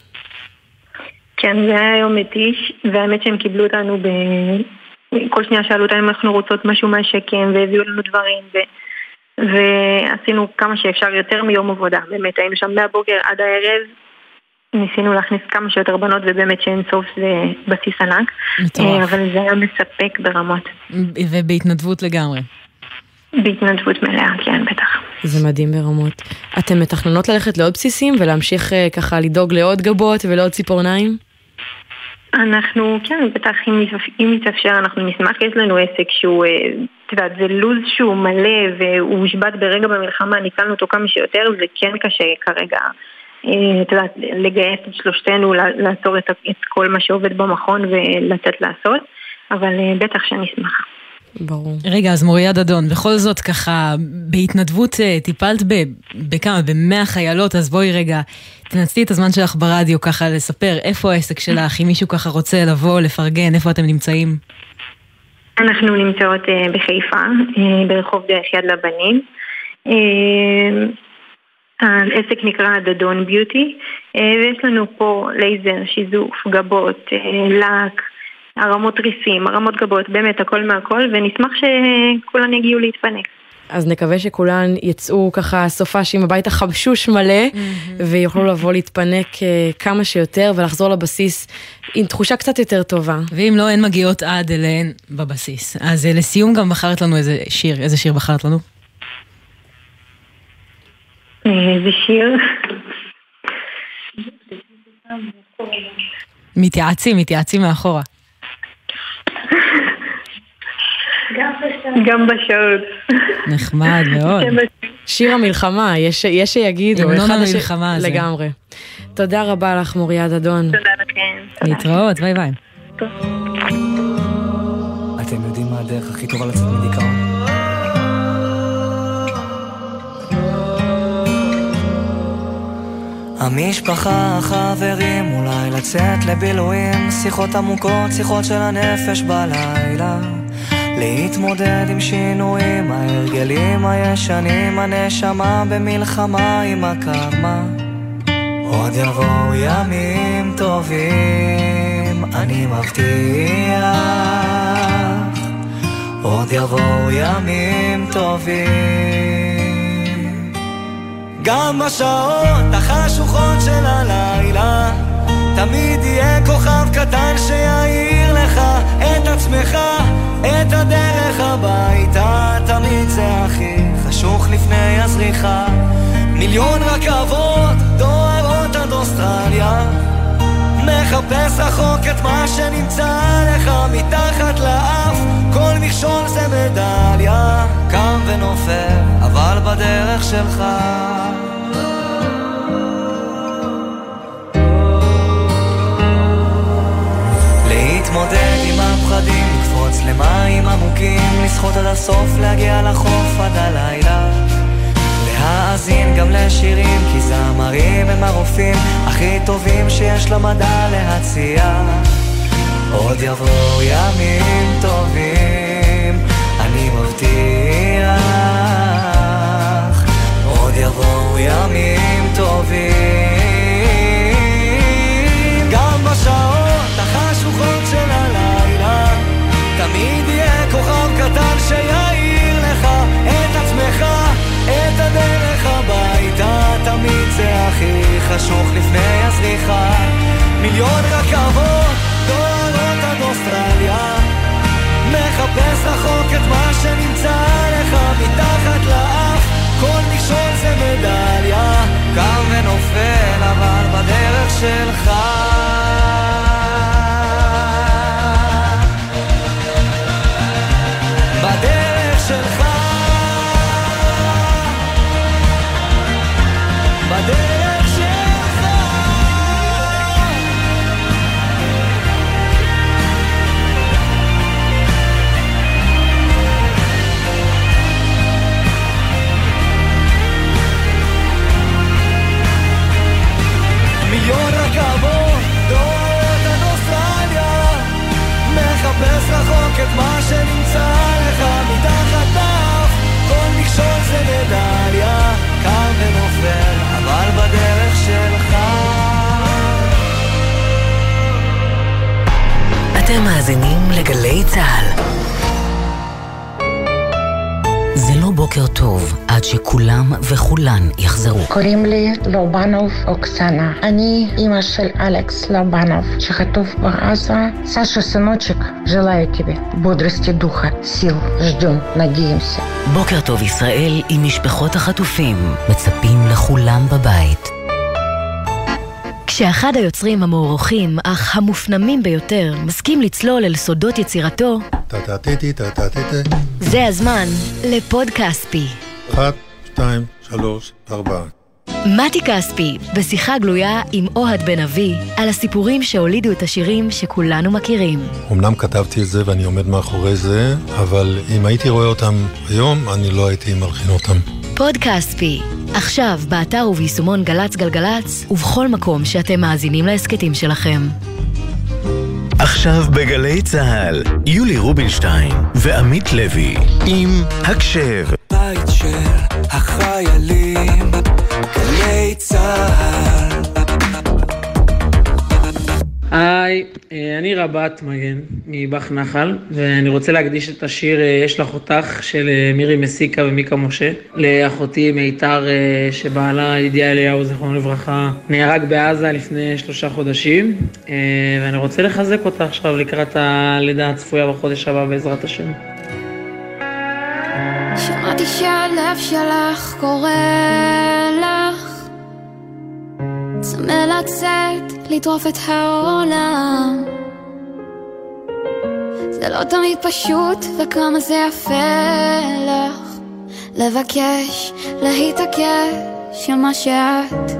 כן, זה היה יום מתיש, והאמת שהם קיבלו אותנו ב... כל שניה שאלו אותנו אם אנחנו רוצות משהו מהשקם, והביאו לנו דברים, ו... ועשינו כמה שאפשר יותר מיום עבודה, באמת, היינו שם מהבוקר עד הערב, ניסינו להכניס כמה שיותר בנות, ובאמת שאין סוף זה בסיס ענק. מטורף. אבל זה היה מספק ברמות. ובהתנדבות לגמרי. בהתנדבות מלאה, כן, בטח. זה מדהים ברמות. אתן מתכננות ללכת לעוד בסיסים ולהמשיך אה, ככה לדאוג לעוד גבות ולעוד ציפורניים? אנחנו, כן, בטח אם, אם יתאפשר אנחנו נשמח, יש לנו עסק שהוא, אה, את יודעת, זה לו"ז שהוא מלא והוא הושבת ברגע במלחמה, ניצלנו אותו כמה שיותר, זה כן קשה כרגע, אה, את יודעת, לגייס את שלושתנו, לעצור את, את כל מה שעובד במכון ולתת לעשות, אבל אה, בטח שנשמח. ברור. רגע, אז מוריה דדון, בכל זאת ככה, בהתנדבות טיפלת ב, בכמה? במאה חיילות, אז בואי רגע, תנצלי את הזמן שלך ברדיו ככה לספר איפה העסק שלך, אם מישהו ככה רוצה לבוא, לפרגן, איפה אתם נמצאים. אנחנו נמצאות אה, בחיפה, אה, ברחוב דרך יד לבנים. אה, העסק נקרא דדון ביוטי, ויש לנו פה לייזר, שיזוף, גבות, לק, הרמות ריסים, הרמות גבות, באמת הכל מהכל, ונשמח שכולן יגיעו להתפנק. אז נקווה שכולן יצאו ככה סופש עם הבית החבשוש מלא, ויוכלו לבוא להתפנק אה, כמה שיותר ולחזור לבסיס עם תחושה קצת יותר טובה. ואם לא, הן מגיעות עד אליהן בבסיס. אז אה, לסיום גם בחרת לנו איזה שיר, איזה שיר בחרת לנו? אה, זה שיר. מתייעצים, מתייעצים מאחורה. גם בשעות. נחמד [LAUGHS] מאוד. שיר המלחמה, יש, יש שיגידו. המנון המלחמה הזה. לגמרי. תודה רבה לך מוריה דדון. תודה לכם. להתראות, ביי ביי. אתם יודעים מה הדרך הכי טובה לצאת מדיכאון? המשפחה, החברים, אולי לצאת לבילויים, שיחות עמוקות, שיחות של הנפש בלילה. להתמודד עם שינויים, ההרגלים הישנים, הנשמה במלחמה עם הקרמה. עוד יבואו ימים טובים, אני מבטיח. עוד יבואו ימים טובים. גם בשעות החשוכות של הלילה, תמיד יהיה כוכב קטן שיעיר לך את עצמך, את הדרך הביתה. תמיד זה הכי חשוך לפני הזריחה. מיליון רכבות דוהרות עד אוסטרליה. מחפש רחוק את מה שנמצא לך מתחת לאף כל מכשול זה מדליה קם ונופל, אבל בדרך שלך להתמודד עם הפחדים, לקפוץ למים עמוקים, לשחות עד הסוף, להגיע לחוף עד הלילה להאזין גם לשירים, כי זמרים הם הרופאים הכי טובים שיש למדע להציע. עוד יבואו ימים טובים, אני מבטיח. עוד יבואו ימים טובים. תמיד יהיה כוכב קטן שיעיר לך את עצמך, את הדרך הביתה. תמיד זה הכי חשוך לפני הזריחה. מיליון רכבות דוהרות עד אוסטרליה. מחפש רחוק את מה שנמצא לך מתחת לאף. כל מכשול זה מדליה. קם ונופל אבל בדרך שלך. שלך. בדרך שלך. מיליון רכבות דורות עד אוסטרליה מחפש רחוק את מה שנמצא שלך מאזינים לגלי צה"ל. זה לא בוקר טוב עד שכולם וכולן יחזרו. קוראים לי לובנוב אוקסנה. אני אימא של אלכס לובנוב, שחטוף בעזה. סשה сыночек, желаю тебе бодрости духа, сил. ждем, надеемся. בוקר טוב ישראל עם משפחות החטופים, מצפים לכולם בבית. כשאחד היוצרים המוערוכים, אך המופנמים ביותר, מסכים לצלול אל סודות יצירתו. זה הזמן לפוד כספי. אחת, שתיים, שלוש, ארבע. מתי כספי, בשיחה גלויה עם אוהד בן אבי, על הסיפורים שהולידו את השירים שכולנו מכירים. אמנם כתבתי את זה ואני עומד מאחורי זה, אבל אם הייתי רואה אותם היום, אני לא הייתי מלחין אותם. פוד כספי, עכשיו באתר וביישומון גל"צ גלגלצ, ובכל מקום שאתם מאזינים להסכתים שלכם. עכשיו בגלי צה"ל, יולי רובינשטיין ועמית לוי עם הקשב. בית של החיילים, גלי צה"ל. היי, אה, אני רבת מגן מבח נחל, ואני רוצה להקדיש את השיר אה, "יש לך אותך" של אה, מירי מסיקה ומיקה משה, לאחותי מיתר שבעלה ידיעה אליהו, זיכרונו לברכה, נהרג בעזה לפני שלושה חודשים, ואני רוצה לחזק אותה עכשיו לקראת הלידה הצפויה בחודש הבא בעזרת השם. שמעתי שהלב שלך קורא לך צמא לצאת, לטרוף את העולם. זה לא תמיד פשוט, וכמה זה יפה לך לבקש, להתעקש על מה שאת.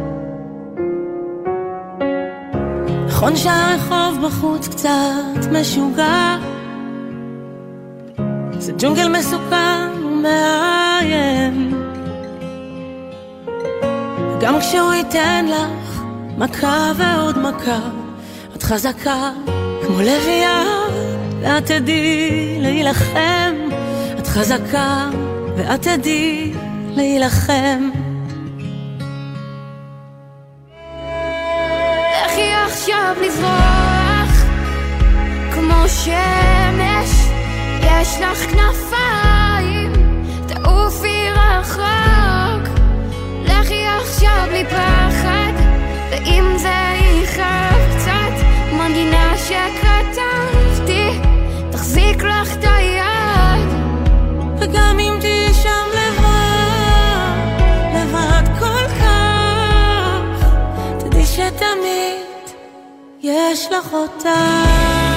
נכון שהרחוב בחוץ קצת משוגע זה ג'ונגל מסוכן ומאיים. גם כשהוא ייתן לך מכה ועוד מכה את חזקה כמו לביאה ואת תדעי להילחם. את חזקה ואת תדעי להילחם. לכי עכשיו לזרוח כמו שמש יש לך כנפיים תעופי רחוק. לכי עכשיו בלי פחד ואם זה יכאב קצת מנגינה שכתבתי תחזיק לך את היד וגם אם תהיי שם לבד, לבד כל כך, תדעי שתמיד יש לך אותה.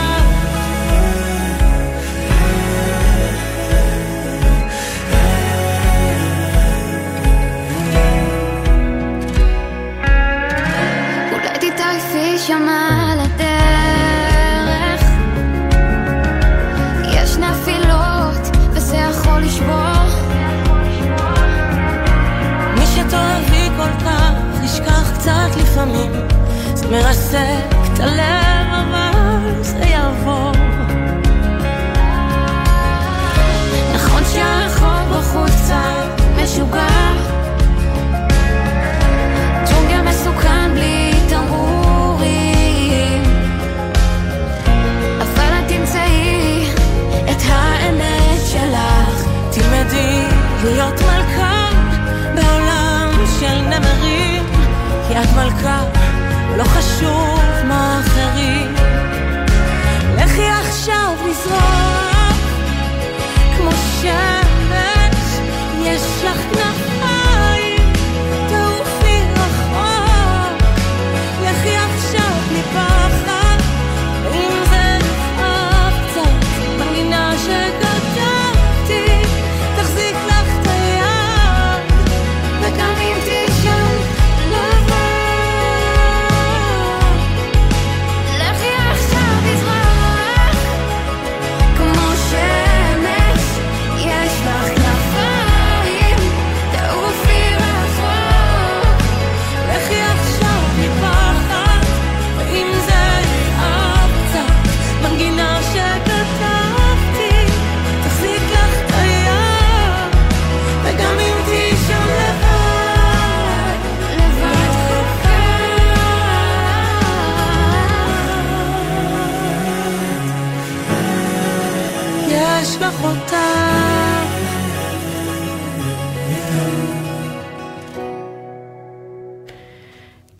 לפעמים. זה מרסק את הלב, אבל זה יעבור. נכון שהרחוב בחוץ קצת משוגע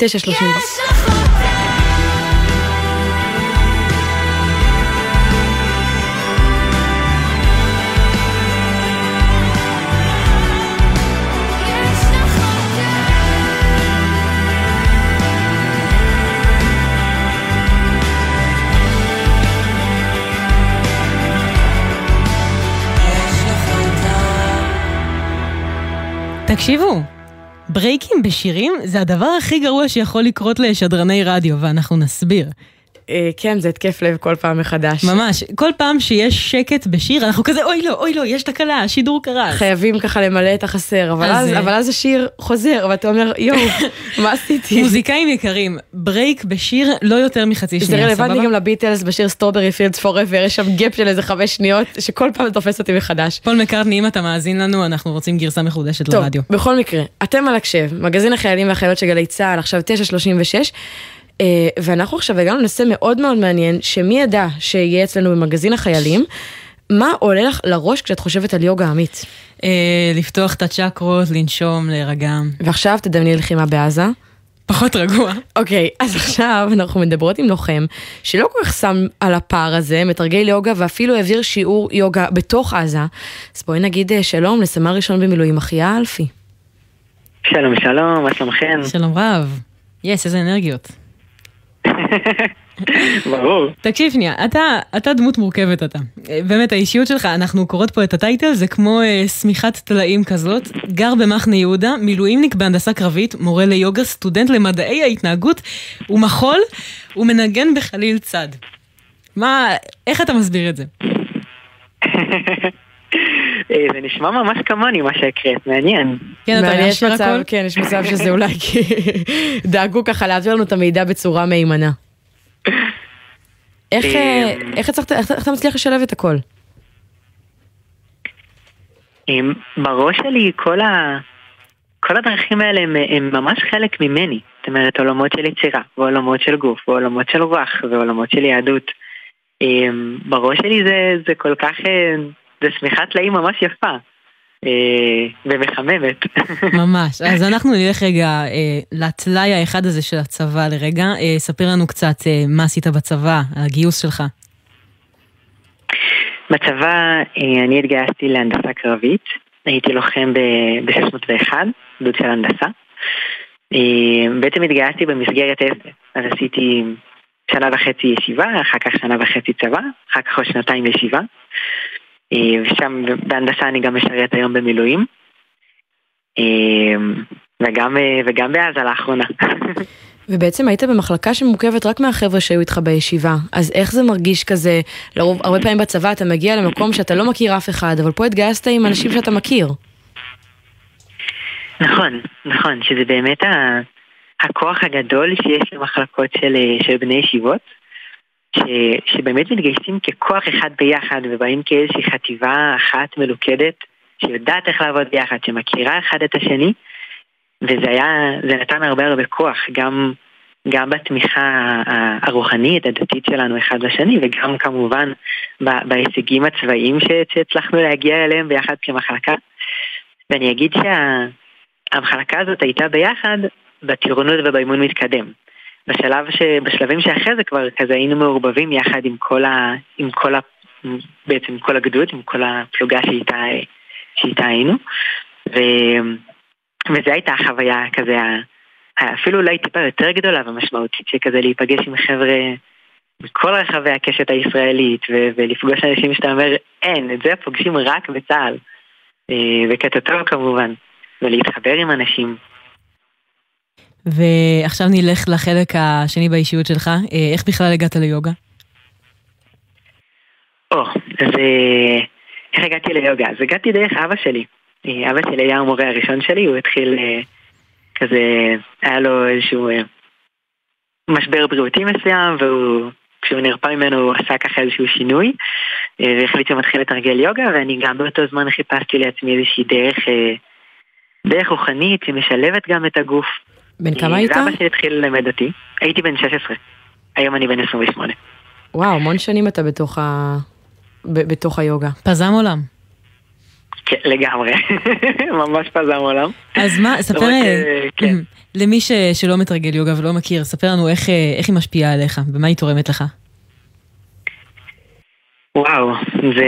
9.30. תקשיבו, ברייקים בשירים זה הדבר הכי גרוע שיכול לקרות לשדרני רדיו, ואנחנו נסביר. אה, כן, זה התקף לב כל פעם מחדש. ממש, כל פעם שיש שקט בשיר, אנחנו כזה, אוי לא, אוי לא, יש תקלה, השידור קרס. חייבים ככה למלא את החסר, אבל אז, אז, אה, אבל אז השיר חוזר, ואתה אומר, יואו, [LAUGHS] מה עשיתי? מוזיקאים יקרים, ברייק בשיר לא יותר מחצי זה שנייה, סבבה? רלוונטי גם לביטלס בשיר Strawberry Fields Forever, יש שם gap של איזה חמש שניות, שכל פעם תופס אותי מחדש. פול מקארטני, אם אתה מאזין לנו, אנחנו רוצים גרסה מחודשת טוב, לרדיו. בכל מקרה, אתם על הקשב, מגזין החיילים והחיילות של גלי צה"ל, עכשיו 9.36, אה, ואנחנו עכשיו הגענו לנושא מאוד מאוד מעניין, שמי ידע שיהיה אצלנו במגזין החיילים, מה עולה לך לראש כשאת חושבת על יוגה עמית? אה, לפתוח את הצ'קרות, לנשום, להירגע. ועכשיו תדמייני לחימה בעזה. פחות רגוע. אוקיי, אז עכשיו אנחנו מדברות עם לוחם שלא כל כך שם על הפער הזה, מתרגל יוגה ואפילו העביר שיעור יוגה בתוך עזה. אז בואי נגיד אה, שלום לסמל ראשון במילואים אחיה אלפי. שלום שלום, מה שלומכם? שלום רב. יס, איזה אנרגיות. [LAUGHS] ברור. תקשיב שנייה, אתה, אתה דמות מורכבת אתה. באמת, האישיות שלך, אנחנו קוראות פה את הטייטל, זה כמו אה, שמיכת טלאים כזאת. גר במחנה יהודה, מילואימניק בהנדסה קרבית, מורה ליוגה, סטודנט למדעי ההתנהגות ומחול, ומנגן בחליל צד. מה, איך אתה מסביר את זה? [LAUGHS] אה, זה נשמע ממש כמוני מה שהקראת, מעניין. כן, אתה מעניין, יש מצב, הכל? כן, יש מצב שזה אולי [LAUGHS] כי דאגו ככה להעביר לנו את המידע בצורה מהימנה. איך, אה, איך אתה מצליח לשלב את הכל? בראש שלי כל ה... כל הדרכים האלה הם, הם ממש חלק ממני. זאת אומרת, עולמות של יצירה, ועולמות של גוף, ועולמות של רוח, ועולמות של יהדות. בראש שלי זה, זה כל כך... זה שמיכת טלאים ממש יפה. אה, ומחממת. [LAUGHS] ממש. אז אנחנו נלך רגע אה, לטלאי האחד הזה של הצבא לרגע. אה, ספר לנו קצת אה, מה עשית בצבא, הגיוס שלך. בצבא אה, אני התגייסתי להנדסה קרבית, הייתי לוחם ב-601, גדוד של הנדסה. אה, בעצם התגייסתי במסגרת עשר, אז עשיתי שנה וחצי ישיבה, אחר כך שנה וחצי צבא, אחר כך עוד שנתיים ישיבה. אה, ושם בהנדסה אני גם משרת היום במילואים. אה, וגם, אה, וגם בעזה לאחרונה. [LAUGHS] ובעצם היית במחלקה שמורכבת רק מהחבר'ה שהיו איתך בישיבה, אז איך זה מרגיש כזה, לרוב, הרבה פעמים בצבא אתה מגיע למקום שאתה לא מכיר אף אחד, אבל פה התגייסת עם אנשים שאתה מכיר. נכון, נכון, שזה באמת ה, הכוח הגדול שיש למחלקות של, של בני ישיבות, ש, שבאמת מתגייסים ככוח אחד ביחד ובאים כאיזושהי חטיבה אחת מלוכדת, שיודעת איך לעבוד ביחד, שמכירה אחד את השני, וזה היה, זה נתן הרבה הרבה כוח, גם, גם בתמיכה הרוחנית, הדתית שלנו אחד לשני, וגם כמובן בהישגים הצבאיים שהצלחנו להגיע אליהם ביחד כמחלקה. ואני אגיד שהמחלקה הזאת הייתה ביחד בטירונות ובאימון מתקדם. בשלב ש... בשלבים שאחרי זה כבר כזה היינו מעורבבים יחד עם כל ה... עם כל ה... בעצם עם כל הגדוד, עם כל הפלוגה שאיתה, שאיתה היינו. ו... וזו הייתה החוויה כזה, אפילו אולי טיפה יותר גדולה ומשמעותית, שכזה להיפגש עם חבר'ה מכל רחבי הקשת הישראלית, ו- ולפגוש אנשים שאתה אומר, אין, את זה פוגשים רק בצה"ל. אה, טוב כמובן, ולהתחבר עם אנשים. ועכשיו נלך לחלק השני באישיות שלך, אה, איך בכלל הגעת ליוגה? או, אז אה, איך הגעתי ליוגה? אז הגעתי דרך אבא שלי. אה, אבא שלי היה המורה הראשון שלי, הוא התחיל כזה, היה לו איזשהו משבר בריאותי מסוים, והוא, כשהוא נרפא ממנו הוא עשה ככה איזשהו שינוי, והחליט שהוא מתחיל לתרגל יוגה, ואני גם באותו זמן חיפשתי לעצמי איזושהי דרך, דרך רוחנית שמשלבת גם את הגוף. בן כמה היית? ואבא שלי התחיל ללמד אותי. הייתי בן 16. היום אני בן 28. וואו, המון שנים אתה בתוך, ה... ב- בתוך היוגה. פזם עולם. כן, לגמרי. [LAUGHS] ממש פזם עולם. אז מה, ספר רק, אה, אה, כן. [CLEARS THROAT] למי ש- שלא מתרגל יוגה ולא מכיר, ספר לנו איך אה, איך היא משפיעה עליך, במה היא תורמת לך. וואו, זה...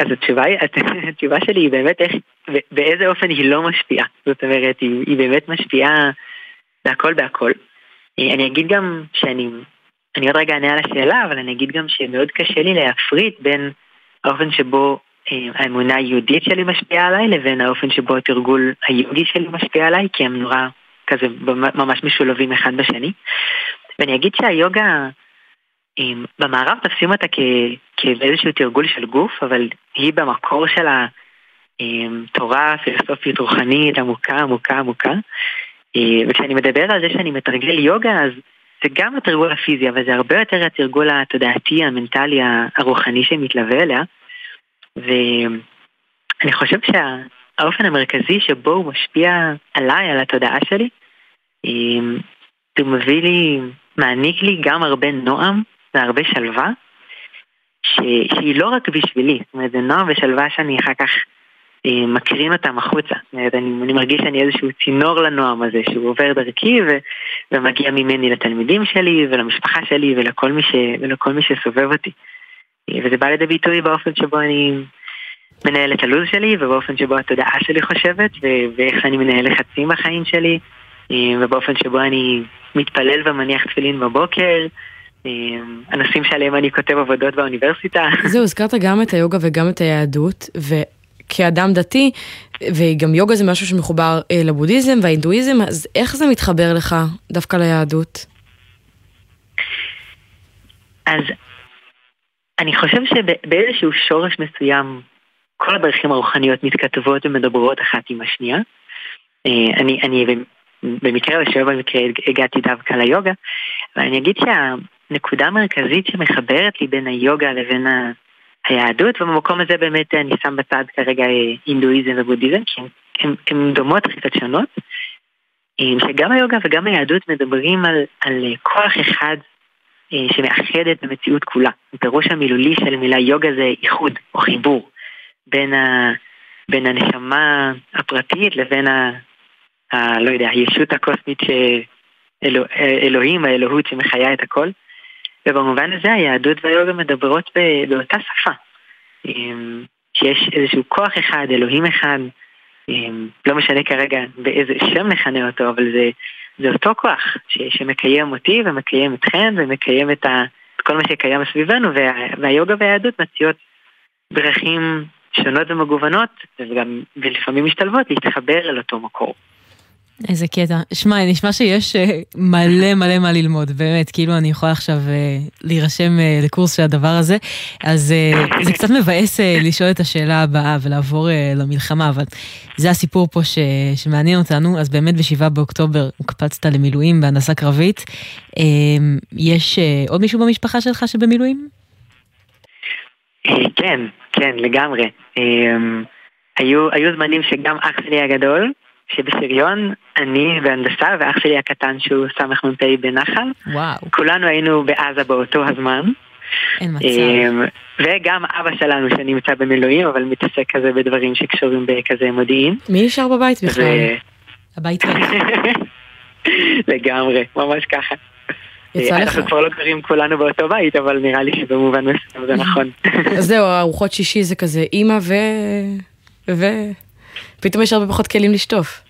אז התשובה, [LAUGHS] התשובה שלי היא באמת איך, באיזה אופן היא לא משפיעה. זאת אומרת, היא, היא באמת משפיעה בהכל בהכל. אה, אני אגיד גם שאני, אני עוד רגע אענה על השאלה, אבל אני אגיד גם שמאוד קשה לי להפריד בין האופן שבו אה, האמונה היהודית שלי משפיעה עליי, לבין האופן שבו התרגול היהודי שלי משפיע עליי, כי הם נורא כזה ממש משולבים אחד בשני. ואני אגיד שהיוגה... אם במערב תופסים אותה כאיזשהו תרגול של גוף, אבל היא במקור שלה אם, תורה פילוסופית רוחנית עמוקה עמוקה עמוקה. אה, וכשאני מדבר על זה שאני מתרגל יוגה, אז זה גם התרגול הפיזי, אבל זה הרבה יותר התרגול התודעתי, המנטלי, הרוחני שמתלווה אליה. ואני חושב שהאופן המרכזי שבו הוא משפיע עליי, על התודעה שלי, אם, זה מביא לי, מעניק לי גם הרבה נועם והרבה שלווה, ש... שהיא לא רק בשבילי, זאת אומרת, זה נועם ושלווה שאני אחר כך אה, מקרין אותם החוצה. אני, אני מרגיש שאני איזשהו צינור לנועם הזה, שהוא עובר דרכי ו... ומגיע ממני לתלמידים שלי ולמשפחה שלי ולכל מי, ש... ולכל מי שסובב אותי. אה, וזה בא לידי ביטוי באופן שבו אני מנהל את הלו"ז שלי ובאופן שבו התודעה שלי חושבת ו... ואיך שאני מנהל לחצים בחיים שלי אה, ובאופן שבו אני מתפלל ומניח תפילין בבוקר. אה, הנושאים שעליהם אני כותב עבודות באוניברסיטה. זהו, הזכרת גם את היוגה וגם את היהדות, וכאדם דתי, וגם יוגה זה משהו שמחובר אה, לבודהיזם וההינדואיזם, אז איך זה מתחבר לך דווקא ליהדות? אז אני חושב שבאיזשהו שורש מסוים כל הדרכים הרוחניות מתכתבות ומדברות אחת עם השנייה. אה, אני, אני במקרה או במקרה הגעתי דווקא ליוגה, ואני אגיד שהנקודה המרכזית שמחברת לי בין היוגה לבין. היהדות, ובמקום הזה באמת אני שם בצד כרגע הינדואיזם ובודהיזם, כי הן דומות אך קצת שונות, שגם היוגה וגם היהדות מדברים על, על כוח אחד אה, שמאחד את המציאות כולה. הפירוש המילולי של מילה יוגה זה איחוד או חיבור בין, ה, בין הנשמה הפרטית לבין ה... ה לא יודע, הישות הקוסמית שאלוהים, אלוה, האלוהות שמחיה את הכל. ובמובן הזה היהדות והיוגה מדברות באותה שפה. שיש איזשהו כוח אחד, אלוהים אחד, לא משנה כרגע באיזה שם נכנה אותו, אבל זה, זה אותו כוח ש, שמקיים אותי ומקיים אתכם ומקיים את, ה, את כל מה שקיים סביבנו, וה, והיוגה והיהדות מציעות דרכים שונות ומגוונות, וגם ולפעמים משתלבות, להתחבר אל אותו מקור. איזה קטע. שמע, נשמע שיש אה, מלא מלא מה ללמוד, באמת, כאילו אני יכולה עכשיו אה, להירשם אה, לקורס של הדבר הזה, אז זה קצת מבאס לשאול את השאלה הבאה ולעבור למלחמה, אבל זה הסיפור פה ש, שמעניין אותנו, אז באמת ב-7 באוקטובר הוקפצת למילואים בהנדסה קרבית. יש עוד מישהו במשפחה שלך שבמילואים? כן, כן, לגמרי. היו, היו זמנים שגם אח שלי הגדול, שבשריון, אני בהנדסה ואח שלי הקטן שהוא סמ"פ בנחל. וואו. כולנו היינו בעזה באותו הזמן. אין מצב. וגם אבא שלנו שנמצא במילואים, אבל מתעסק כזה בדברים שקשורים בכזה מודיעין. מי נשאר בבית בכלל? ו... הבית. [LAUGHS] לגמרי, ממש ככה. לך. אנחנו כבר לא גרים כולנו באותו בית, אבל נראה לי שבמובן מסוים זה נכון. [LAUGHS] אז זהו, ארוחות שישי זה כזה אימא ו... ו... פתאום יש הרבה פחות כלים לשטוף.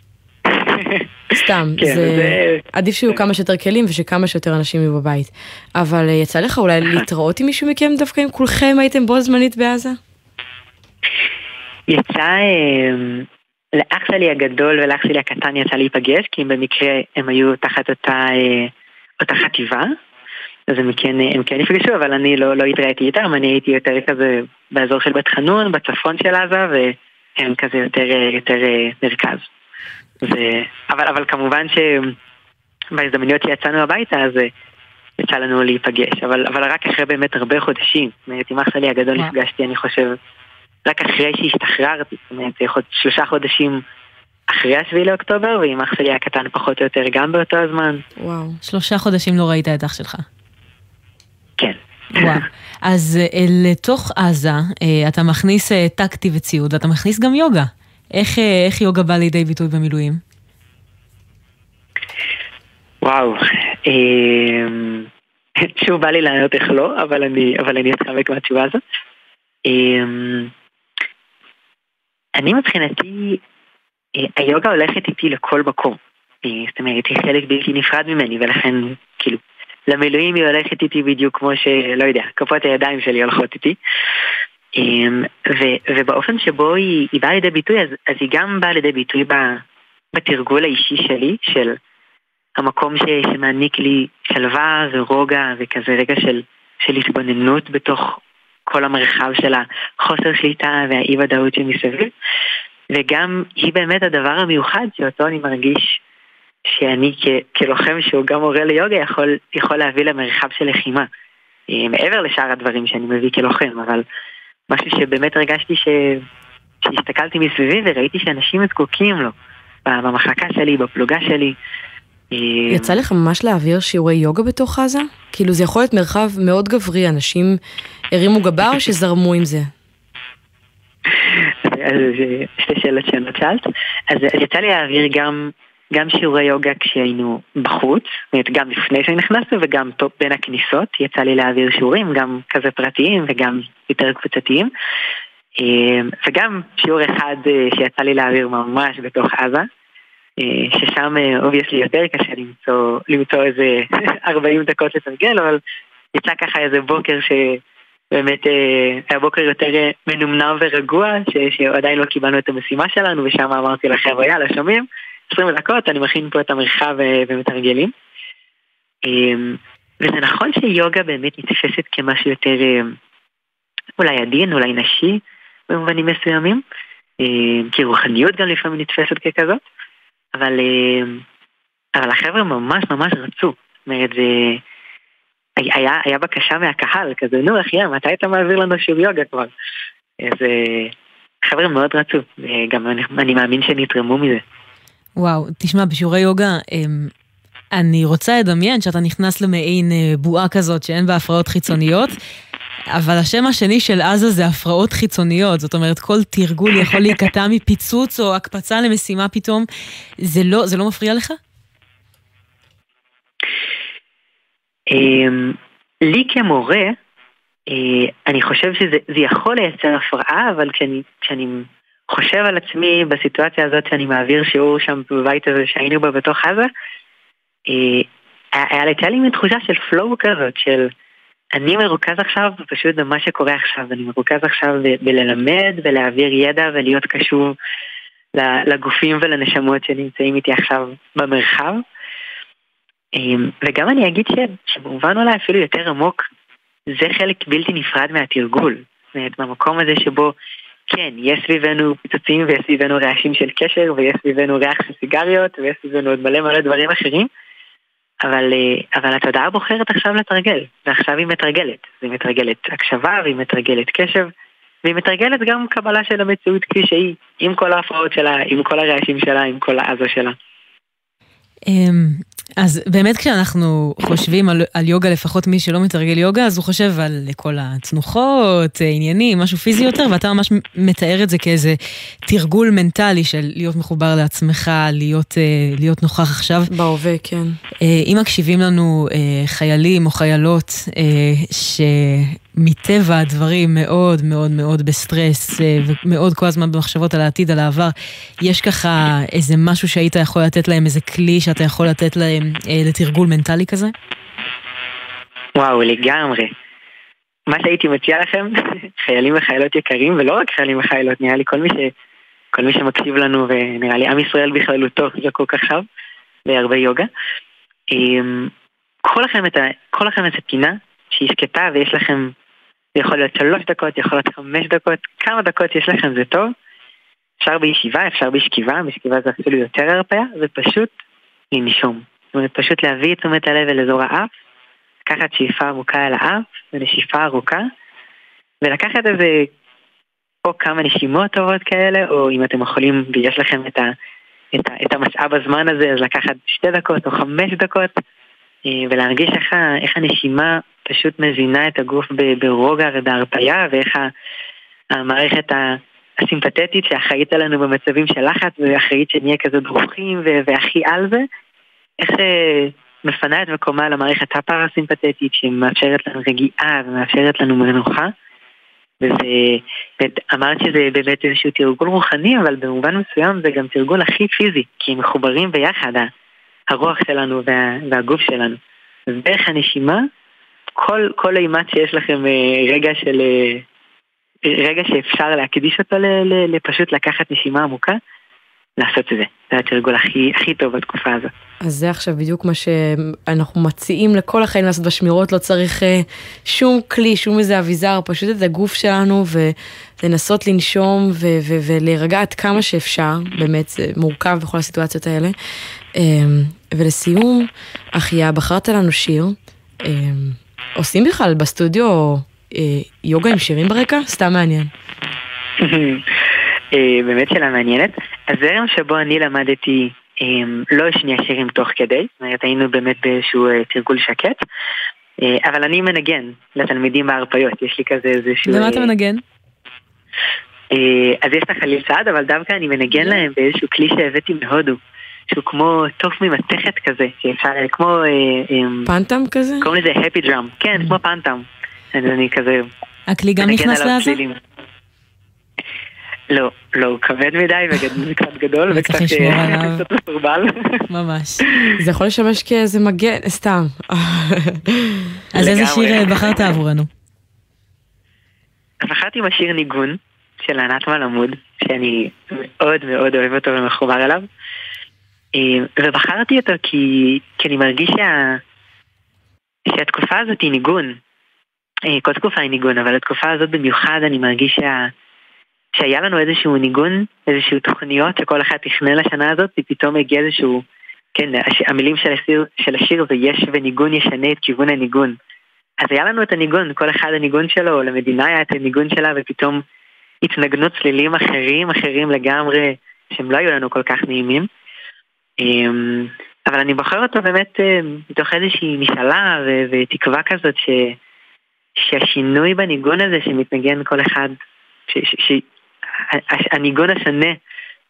[LAUGHS] סתם, כן, זה זה- עדיף שיהיו כמה שיותר כלים ושכמה שיותר אנשים יהיו בבית. אבל אה, יצא לך אולי להתראות עם מישהו מכם דווקא אם כולכם הייתם בו זמנית בעזה? יצא, אה, לאח שלי הגדול ולאח שלי הקטן יצא להיפגש, כי הם במקרה הם היו תחת אותה, אה, אותה חטיבה, אז הם כן, הם כן נפגשו, אבל אני לא, לא התראיתי איתם, אני הייתי יותר כזה באזור של בית חנון, בצפון של עזה, והם כזה יותר, אה, יותר אה, מרכז. ו... אבל, אבל כמובן שבהזדמנויות שיצאנו הביתה, אז אה, יצא לנו להיפגש, אבל, אבל רק אחרי באמת הרבה חודשים. זאת אומרת, עם אח שלי הגדול וואו. נפגשתי, אני חושב, רק אחרי שהשתחררתי, זאת אומרת, להיות שלושה חודשים אחרי השביעי לאוקטובר, ועם אח שלי הקטן פחות או יותר גם באותו הזמן. וואו. שלושה חודשים לא ראית את אח שלך. אז אה, לתוך עזה אה, אתה מכניס אה, טקטי וציוד, ואתה מכניס גם יוגה. איך, איך יוגה בא לידי ביטוי במילואים? וואו, אמ, שוב בא לי לענות איך לא, אבל אני, אבל אני אתחמק מהתשובה הזאת. אמ, אני מבחינתי, היוגה הולכת איתי לכל מקום. זאת אומרת, היא חלק בלתי נפרד ממני, ולכן, כאילו, למילואים היא הולכת איתי בדיוק כמו שלא יודע, כפות הידיים שלי הולכות איתי. אמ, ו- ובאופן שבו היא, היא באה לידי ביטוי, אז, אז היא גם באה לידי ביטוי ב- בתרגול האישי שלי, של המקום ש, שמעניק לי שלווה ורוגע וכזה רגע של, של התבוננות בתוך כל המרחב של החוסר שליטה והאי ודאות שמסביב. וגם היא באמת הדבר המיוחד שאותו אני מרגיש שאני כלוחם שהוא גם מורה ליוגה יכול, יכול להביא למרחב של לחימה. אה, מעבר לשאר הדברים שאני מביא כלוחם, אבל משהו שבאמת הרגשתי ש... שהסתכלתי מסביבי וראיתי שאנשים זקוקים לו. במחלקה שלי, בפלוגה שלי. אה, יצא לך ממש להעביר שיעורי יוגה בתוך עזה? כאילו זה יכול להיות מרחב מאוד גברי, אנשים הרימו גבה או שזרמו עם זה? [LAUGHS] אז זה שתי שאלות שונות שאלת. אז יצא לי להעביר גם, גם שיעורי יוגה כשהיינו בחוץ, גם לפני שנכנסנו וגם טוב בין הכניסות, יצא לי להעביר שיעורים, גם כזה פרטיים וגם יותר קבוצתיים. אה, וגם שיעור אחד אה, שיצא לי להעביר ממש בתוך עזה, אה, ששם obviously יותר קשה למצוא, למצוא איזה [LAUGHS] 40 דקות לתרגל, אבל יצא ככה איזה בוקר ש... באמת אה, היה בוקר יותר אה, מנומנם ורגוע, שעדיין לא קיבלנו את המשימה שלנו, ושם אמרתי לחבר'ה, יאללה, שומעים? 20 דקות, אני מכין פה את המרחב אה, ומתרגלים. אה, וזה נכון שיוגה באמת נתפסת כמשהו יותר אה, אולי עדין, אולי נשי במובנים מסוימים, אה, כי רוחניות גם לפעמים נתפסת ככזאת, אבל, אה, אבל החבר'ה ממש ממש רצו. זאת אומרת, זה... היה, היה בקשה מהקהל, כזה, נו אחיה, מתי אתה מעביר לנו שיעור יוגה כבר? אז אה, חבר'ה מאוד רצו, וגם אני, אני מאמין שהם יתרמו מזה. וואו, תשמע, בשיעורי יוגה, אמ, אני רוצה לדמיין שאתה נכנס למעין אה, בועה כזאת שאין בה הפרעות חיצוניות, אבל השם השני של עזה זה הפרעות חיצוניות, זאת אומרת, כל תרגול יכול להיקטע מפיצוץ או הקפצה למשימה פתאום. זה לא, זה לא מפריע לך? אמ, לי כמורה, אה, אני חושב שזה זה יכול לייצר הפרעה, אבל כשאני, כשאני חושב על עצמי בסיטואציה הזאת שאני מעביר שיעור שם בבית הזה שהיינו בו בתוך עזה, אה, היה הייתה לי מין תחושה של פלואו כזאת, של אני מרוכז עכשיו פשוט במה שקורה עכשיו, אני מרוכז עכשיו בללמד ולהעביר ידע ולהיות קשוב לגופים ולנשמות שנמצאים איתי עכשיו במרחב. אמ, וגם אני אגיד שבמובן אולי אפילו יותר עמוק, זה חלק בלתי נפרד מהתרגול. זאת אומרת, במקום הזה שבו, כן, יש סביבנו פיצוצים ויש סביבנו רעשים של קשר ויש סביבנו ריח של סיגריות ויש סביבנו עוד מלא מלא דברים אחרים, אבל, אה, אבל התודעה בוחרת עכשיו לתרגל, ועכשיו היא מתרגלת. היא מתרגלת הקשבה והיא מתרגלת קשב, והיא מתרגלת גם קבלה של המציאות כפי שהיא, עם כל ההפרעות שלה, עם כל הרעשים שלה, עם כל העזה שלה. אז באמת כשאנחנו חושבים על, על יוגה, לפחות מי שלא מתרגל יוגה, אז הוא חושב על כל הצנוחות, עניינים, משהו פיזי יותר, ואתה ממש מתאר את זה כאיזה תרגול מנטלי של להיות מחובר לעצמך, להיות, אה, להיות נוכח עכשיו. בהווה, כן. אה, אם מקשיבים לנו אה, חיילים או חיילות שמטבע הדברים מאוד מאוד מאוד בסטרס ומאוד כל הזמן במחשבות על העתיד, על העבר, יש ככה איזה משהו שהיית יכול לתת להם, איזה כלי שאתה יכול לתת להם לתרגול מנטלי כזה? וואו, לגמרי. מה שהייתי מציע לכם, [LAUGHS] חיילים וחיילות יקרים, ולא רק חיילים וחיילות, נראה לי כל מי, ש... כל מי שמקשיב לנו, ונראה לי עם ישראל בכללותו זקוק עכשיו להרבה יוגה. את, ה... קחו לכם איזה פינה שהיא שקטה ויש לכם, זה יכול להיות שלוש דקות, יכול להיות חמש דקות, כמה דקות יש לכם זה טוב. אפשר בישיבה, אפשר בשכיבה, בשכיבה זה אפילו יותר הרפאיה, ופשוט לנשום. זאת אומרת, פשוט להביא את תשומת הלב אל אזור האף, לקחת שאיפה עמוקה אל האף ונשיפה ארוכה, ולקחת איזה או כמה נשימות טובות כאלה, או אם אתם יכולים ויש לכם את, ה, את, ה, את המשאב הזמן הזה, אז לקחת שתי דקות או חמש דקות, ולהרגיש איך, איך הנשימה פשוט מזינה את הגוף ברוגע ובהרפאיה, ואיך המערכת הסימפתטית שאחראית עלינו במצבים של לחץ, ואחראית שנהיה כזה דרוכים והכי על זה, איך אה, מפנה את מקומה למערכת הפרסימפתטית שמאפשרת לנו רגיעה ומאפשרת לנו מנוחה. וזה, אמרת שזה באמת איזשהו תרגול רוחני, אבל במובן מסוים זה גם תרגול הכי פיזי, כי הם מחוברים ביחד, הרוח שלנו וה, והגוף שלנו. אז דרך הנשימה, כל, כל אימת שיש לכם אה, רגע של... אה, רגע שאפשר להקדיש אותו לפשוט לקחת נשימה עמוקה, לעשות את זה. זה התרגול הכי, הכי טוב בתקופה הזאת. אז זה עכשיו בדיוק מה שאנחנו מציעים לכל החיים לעשות בשמירות, לא צריך אה, שום כלי, שום איזה אביזר, פשוט את הגוף שלנו ולנסות לנשום ו- ו- ולהירגע עד כמה שאפשר, באמת זה מורכב בכל הסיטואציות האלה. ולסיום, אחיה, בחרת לנו שיר, עושים בכלל בסטודיו אה, יוגה עם שירים ברקע? סתם מעניין. אה, באמת שאלה מעניינת. הזרם שבו אני למדתי אה, לא השמיע שירים תוך כדי, זאת אומרת היינו באמת באיזשהו תרגול שקט, אבל אני מנגן לתלמידים בהרפאיות, יש לי כזה איזשהו... ומה אתה מנגן? אז יש את החליל צעד, אבל דווקא אני מנגן להם באיזשהו כלי שהבאתי מהודו, שהוא כמו תוף ממתכת כזה, שאפשר, כמו... אה, אה, פנטם כזה? קוראים לזה happy drum, כן, כמו פנטם. אני כזה... הכלי גם מנגן נכנס לעזה? לא, לא, הוא כבד מדי [LAUGHS] וקצת גדול וקצת לשמור אה, עליו. קצת מסורבל. [LAUGHS] ממש. זה יכול לשמש כאיזה מגן, סתם. [LAUGHS] אז איזה. שיר אה, בחרת עבורנו? בחרתי בשיר ניגון של ענת מלמוד, שאני מאוד מאוד אוהב אותו ומחובר אליו. אה, ובחרתי אותו כי, כי אני מרגיש שה, שהתקופה הזאת היא ניגון. אה, כל תקופה היא ניגון, אבל התקופה הזאת במיוחד אני מרגיש שה, שהיה לנו איזשהו ניגון, איזשהו תוכניות שכל אחד תכנן לשנה הזאת, ופתאום הגיע איזשהו, כן, הש, המילים של השיר, של השיר זה יש וניגון ישנה את כיוון הניגון. אז היה לנו את הניגון, כל אחד הניגון שלו, למדינה היה את הניגון שלה, ופתאום התנגנו צלילים אחרים, אחרים לגמרי, שהם לא היו לנו כל כך נעימים. אמ, אבל אני בוחר אותו באמת אה, מתוך איזושהי משאלה ותקווה כזאת ש- שהשינוי בניגון הזה שמתנגן כל אחד, ש- ש- השונה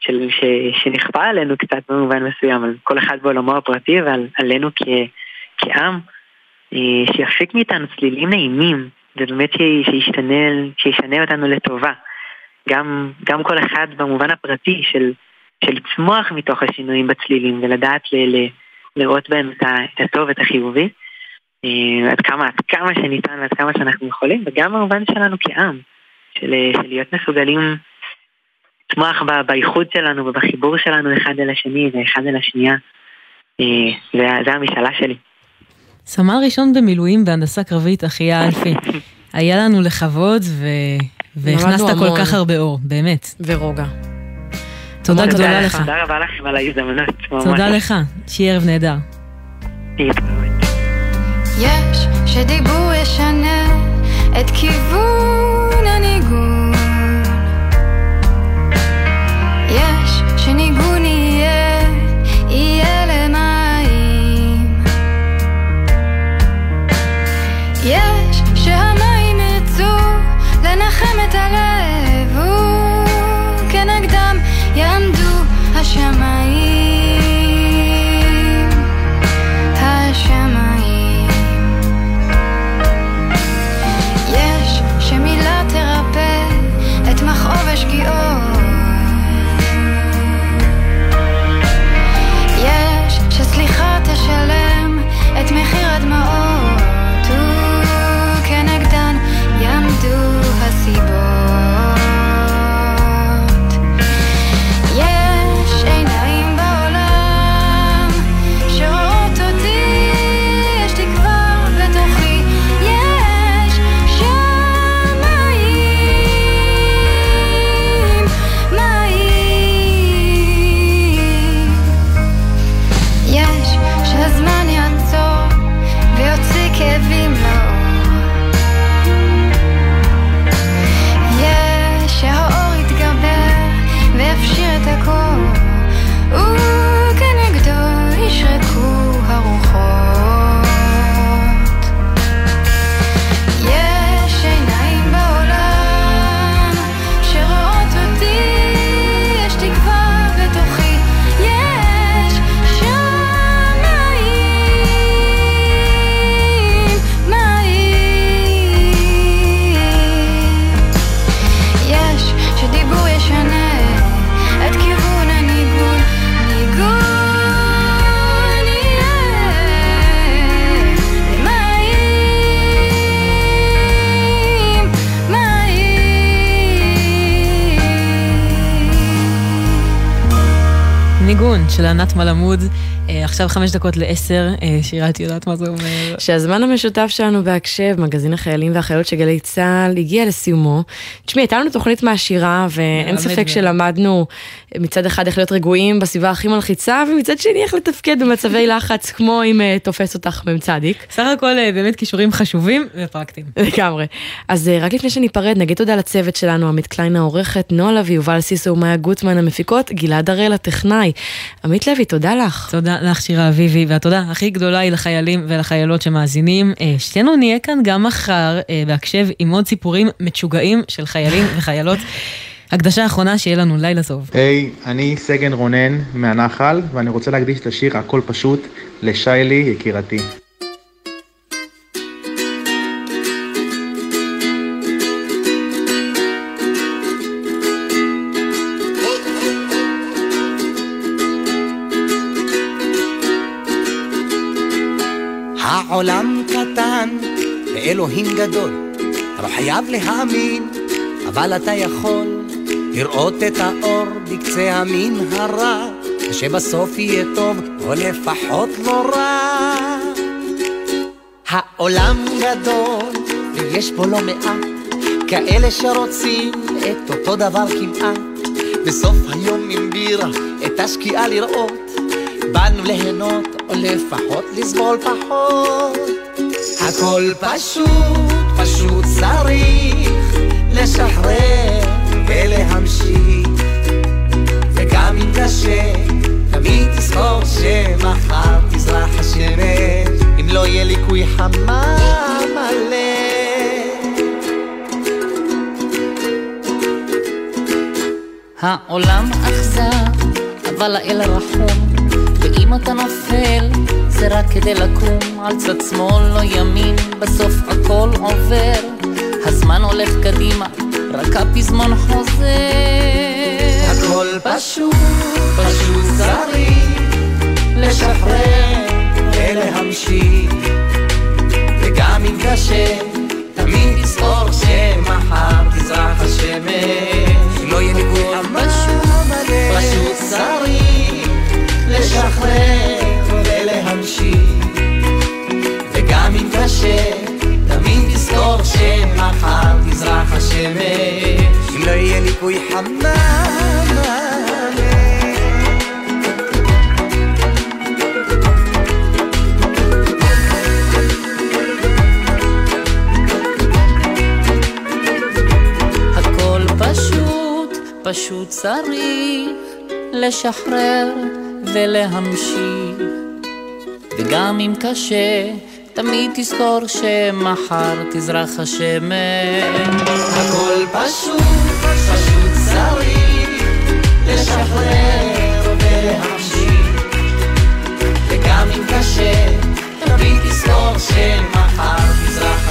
של, ש- שנכפה עלינו קצת במובן מסוים, על כל אחד בעולמו הפרטי ועלינו כ- כעם, אה, שיפיק מאיתנו צלילים נעימים, ובאמת ש- שישתנה, שישנה אותנו לטובה. גם, גם כל אחד במובן הפרטי של, של לצמוח מתוך השינויים בצלילים ולדעת ל, ל, לראות בהם את, הטוב, את החיובי, אה, עד כמה, עד כמה שניתן ועד כמה שאנחנו יכולים, וגם במובן שלנו כעם, של, של להיות מסוגלים לצמוח ב- בייחוד שלנו ובחיבור שלנו אחד אל השני ואחד אל השנייה. אה, זה, זה המשאלה שלי. סמל ראשון במילואים בהנדסה קרבית, אחיה אלפי. [LAUGHS] היה לנו לכבוד ו... והכנסת כל. כך הרבה אור, באמת. ורוגע. תודה גדולה לך. תודה רבה לכם על ההזדמנות. ממש. תודה לך, שיהיה ערב נהדר. יש שדיבור ישנה את כיוון הניגון של ענת מלמוד. עכשיו חמש דקות לעשר, אה, שירה, את יודעת מה זה אומר? שהזמן המשותף שלנו בהקשב, מגזין החיילים והחיילות של גלי צה"ל, הגיע לסיומו. תשמעי, הייתה לנו תוכנית מעשירה, ואין ספק. שלמדנו מצד אחד איך להיות רגועים בסביבה הכי מלחיצה, ומצד שני איך לתפקד במצבי לחץ, כמו אם אה, תופס אותך מ"ם צדיק. סך הכל אה, באמת כישורים חשובים ופרקטיים. לגמרי. אז רק לפני שניפרד, נגיד תודה לצוות שלנו, עמית קליין העורכת, נועה לוי, יובל סיסו ומאיה גוטמן המפיקות, גלעד הראל הטכנאי. עמית לוי, תודה לך. תודה לך שירה אביבי, והתודה הכי גדולה היא לחיילים ולחיילות שמאזינים. אה, שתינו נהיה כאן גם מחר אה, בהקשב עם עוד סיפורים משוגעים של חיילים [LAUGHS] וחיילות. הקדשה אחרונה, שיהיה לנו לילה טוב. היי, אני סגן רונן מהנחל, ואני רוצה להקדיש את השיר "הכל פשוט" לשיילי יקירתי. העולם קטן ואלוהים גדול, אתה לא חייב להאמין, אבל אתה יכול לראות את האור בקצה המנהרה, ושבסוף יהיה טוב, או לפחות לא רע. העולם גדול, ויש בו לא מעט, כאלה שרוצים את אותו דבר כמעט. בסוף היום עם בירה, את השקיעה לראות, באנו ליהנות, או לפחות לסבול פחות. הכל פשוט, פשוט צריך לשחרר ולהמשיך. וגם אם קשה, תמיד תזכור שמחר תזרח השמש, אם לא יהיה ליקוי חמה מלא. העולם אכזר, אבל האל רחום, ואם אתה נופל, זה רק כדי לקום, על צד שמאל לא ימין, בסוף הכל עובר, הזמן הולך קדימה, רק הפזמון חוזר. הכל פשוט, פשוט צריך לשחרר ולהמשיך. וגם אם קשה, תמיד תזכור שמחר תזרח השמש. לא יהיה ליווי מלא, פשוט צריך לשחרר ולהמשיך. וגם אם קשה, תמיד תזכור שמחר תזרח השמש. אם לא יהיה ליקוי חמה פשוט צריך לשחרר ולהמשיך. וגם אם קשה, תמיד תזכור שמחר תזרח השמש. הכל פשוט, פשוט צריך לשחרר ולהמשיך. וגם אם קשה, תמיד תזכור שמחר תזרח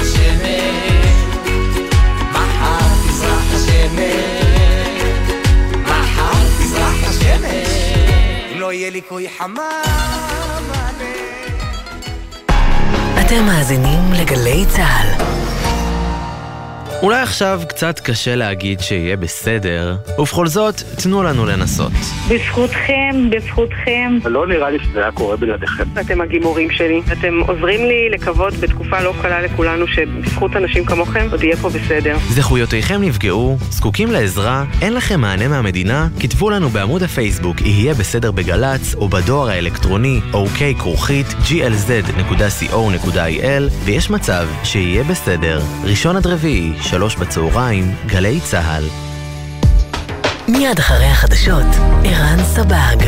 יהיה ליקוי חמה אתם מאזינים לגלי צה"ל. אולי עכשיו קצת קשה להגיד שיהיה בסדר, ובכל זאת, תנו לנו לנסות. בזכותכם, בזכותכם. לא נראה לי שזה היה קורה בלעדיכם. אתם הגימורים שלי. אתם עוזרים לי לקוות בתקופה לא קלה לכולנו שבזכות אנשים כמוכם עוד יהיה פה בסדר. זכויותיכם נפגעו, זקוקים לעזרה, אין לכם מענה מהמדינה? כתבו לנו בעמוד הפייסבוק יהיה בסדר בגל"צ, או בדואר האלקטרוני אוקיי כרוכית glz.co.il, ויש מצב שיהיה בסדר. ראשון עד רביעי, שלוש בצהריים, גלי צה"ל. מיד אחרי החדשות, ערן סבג.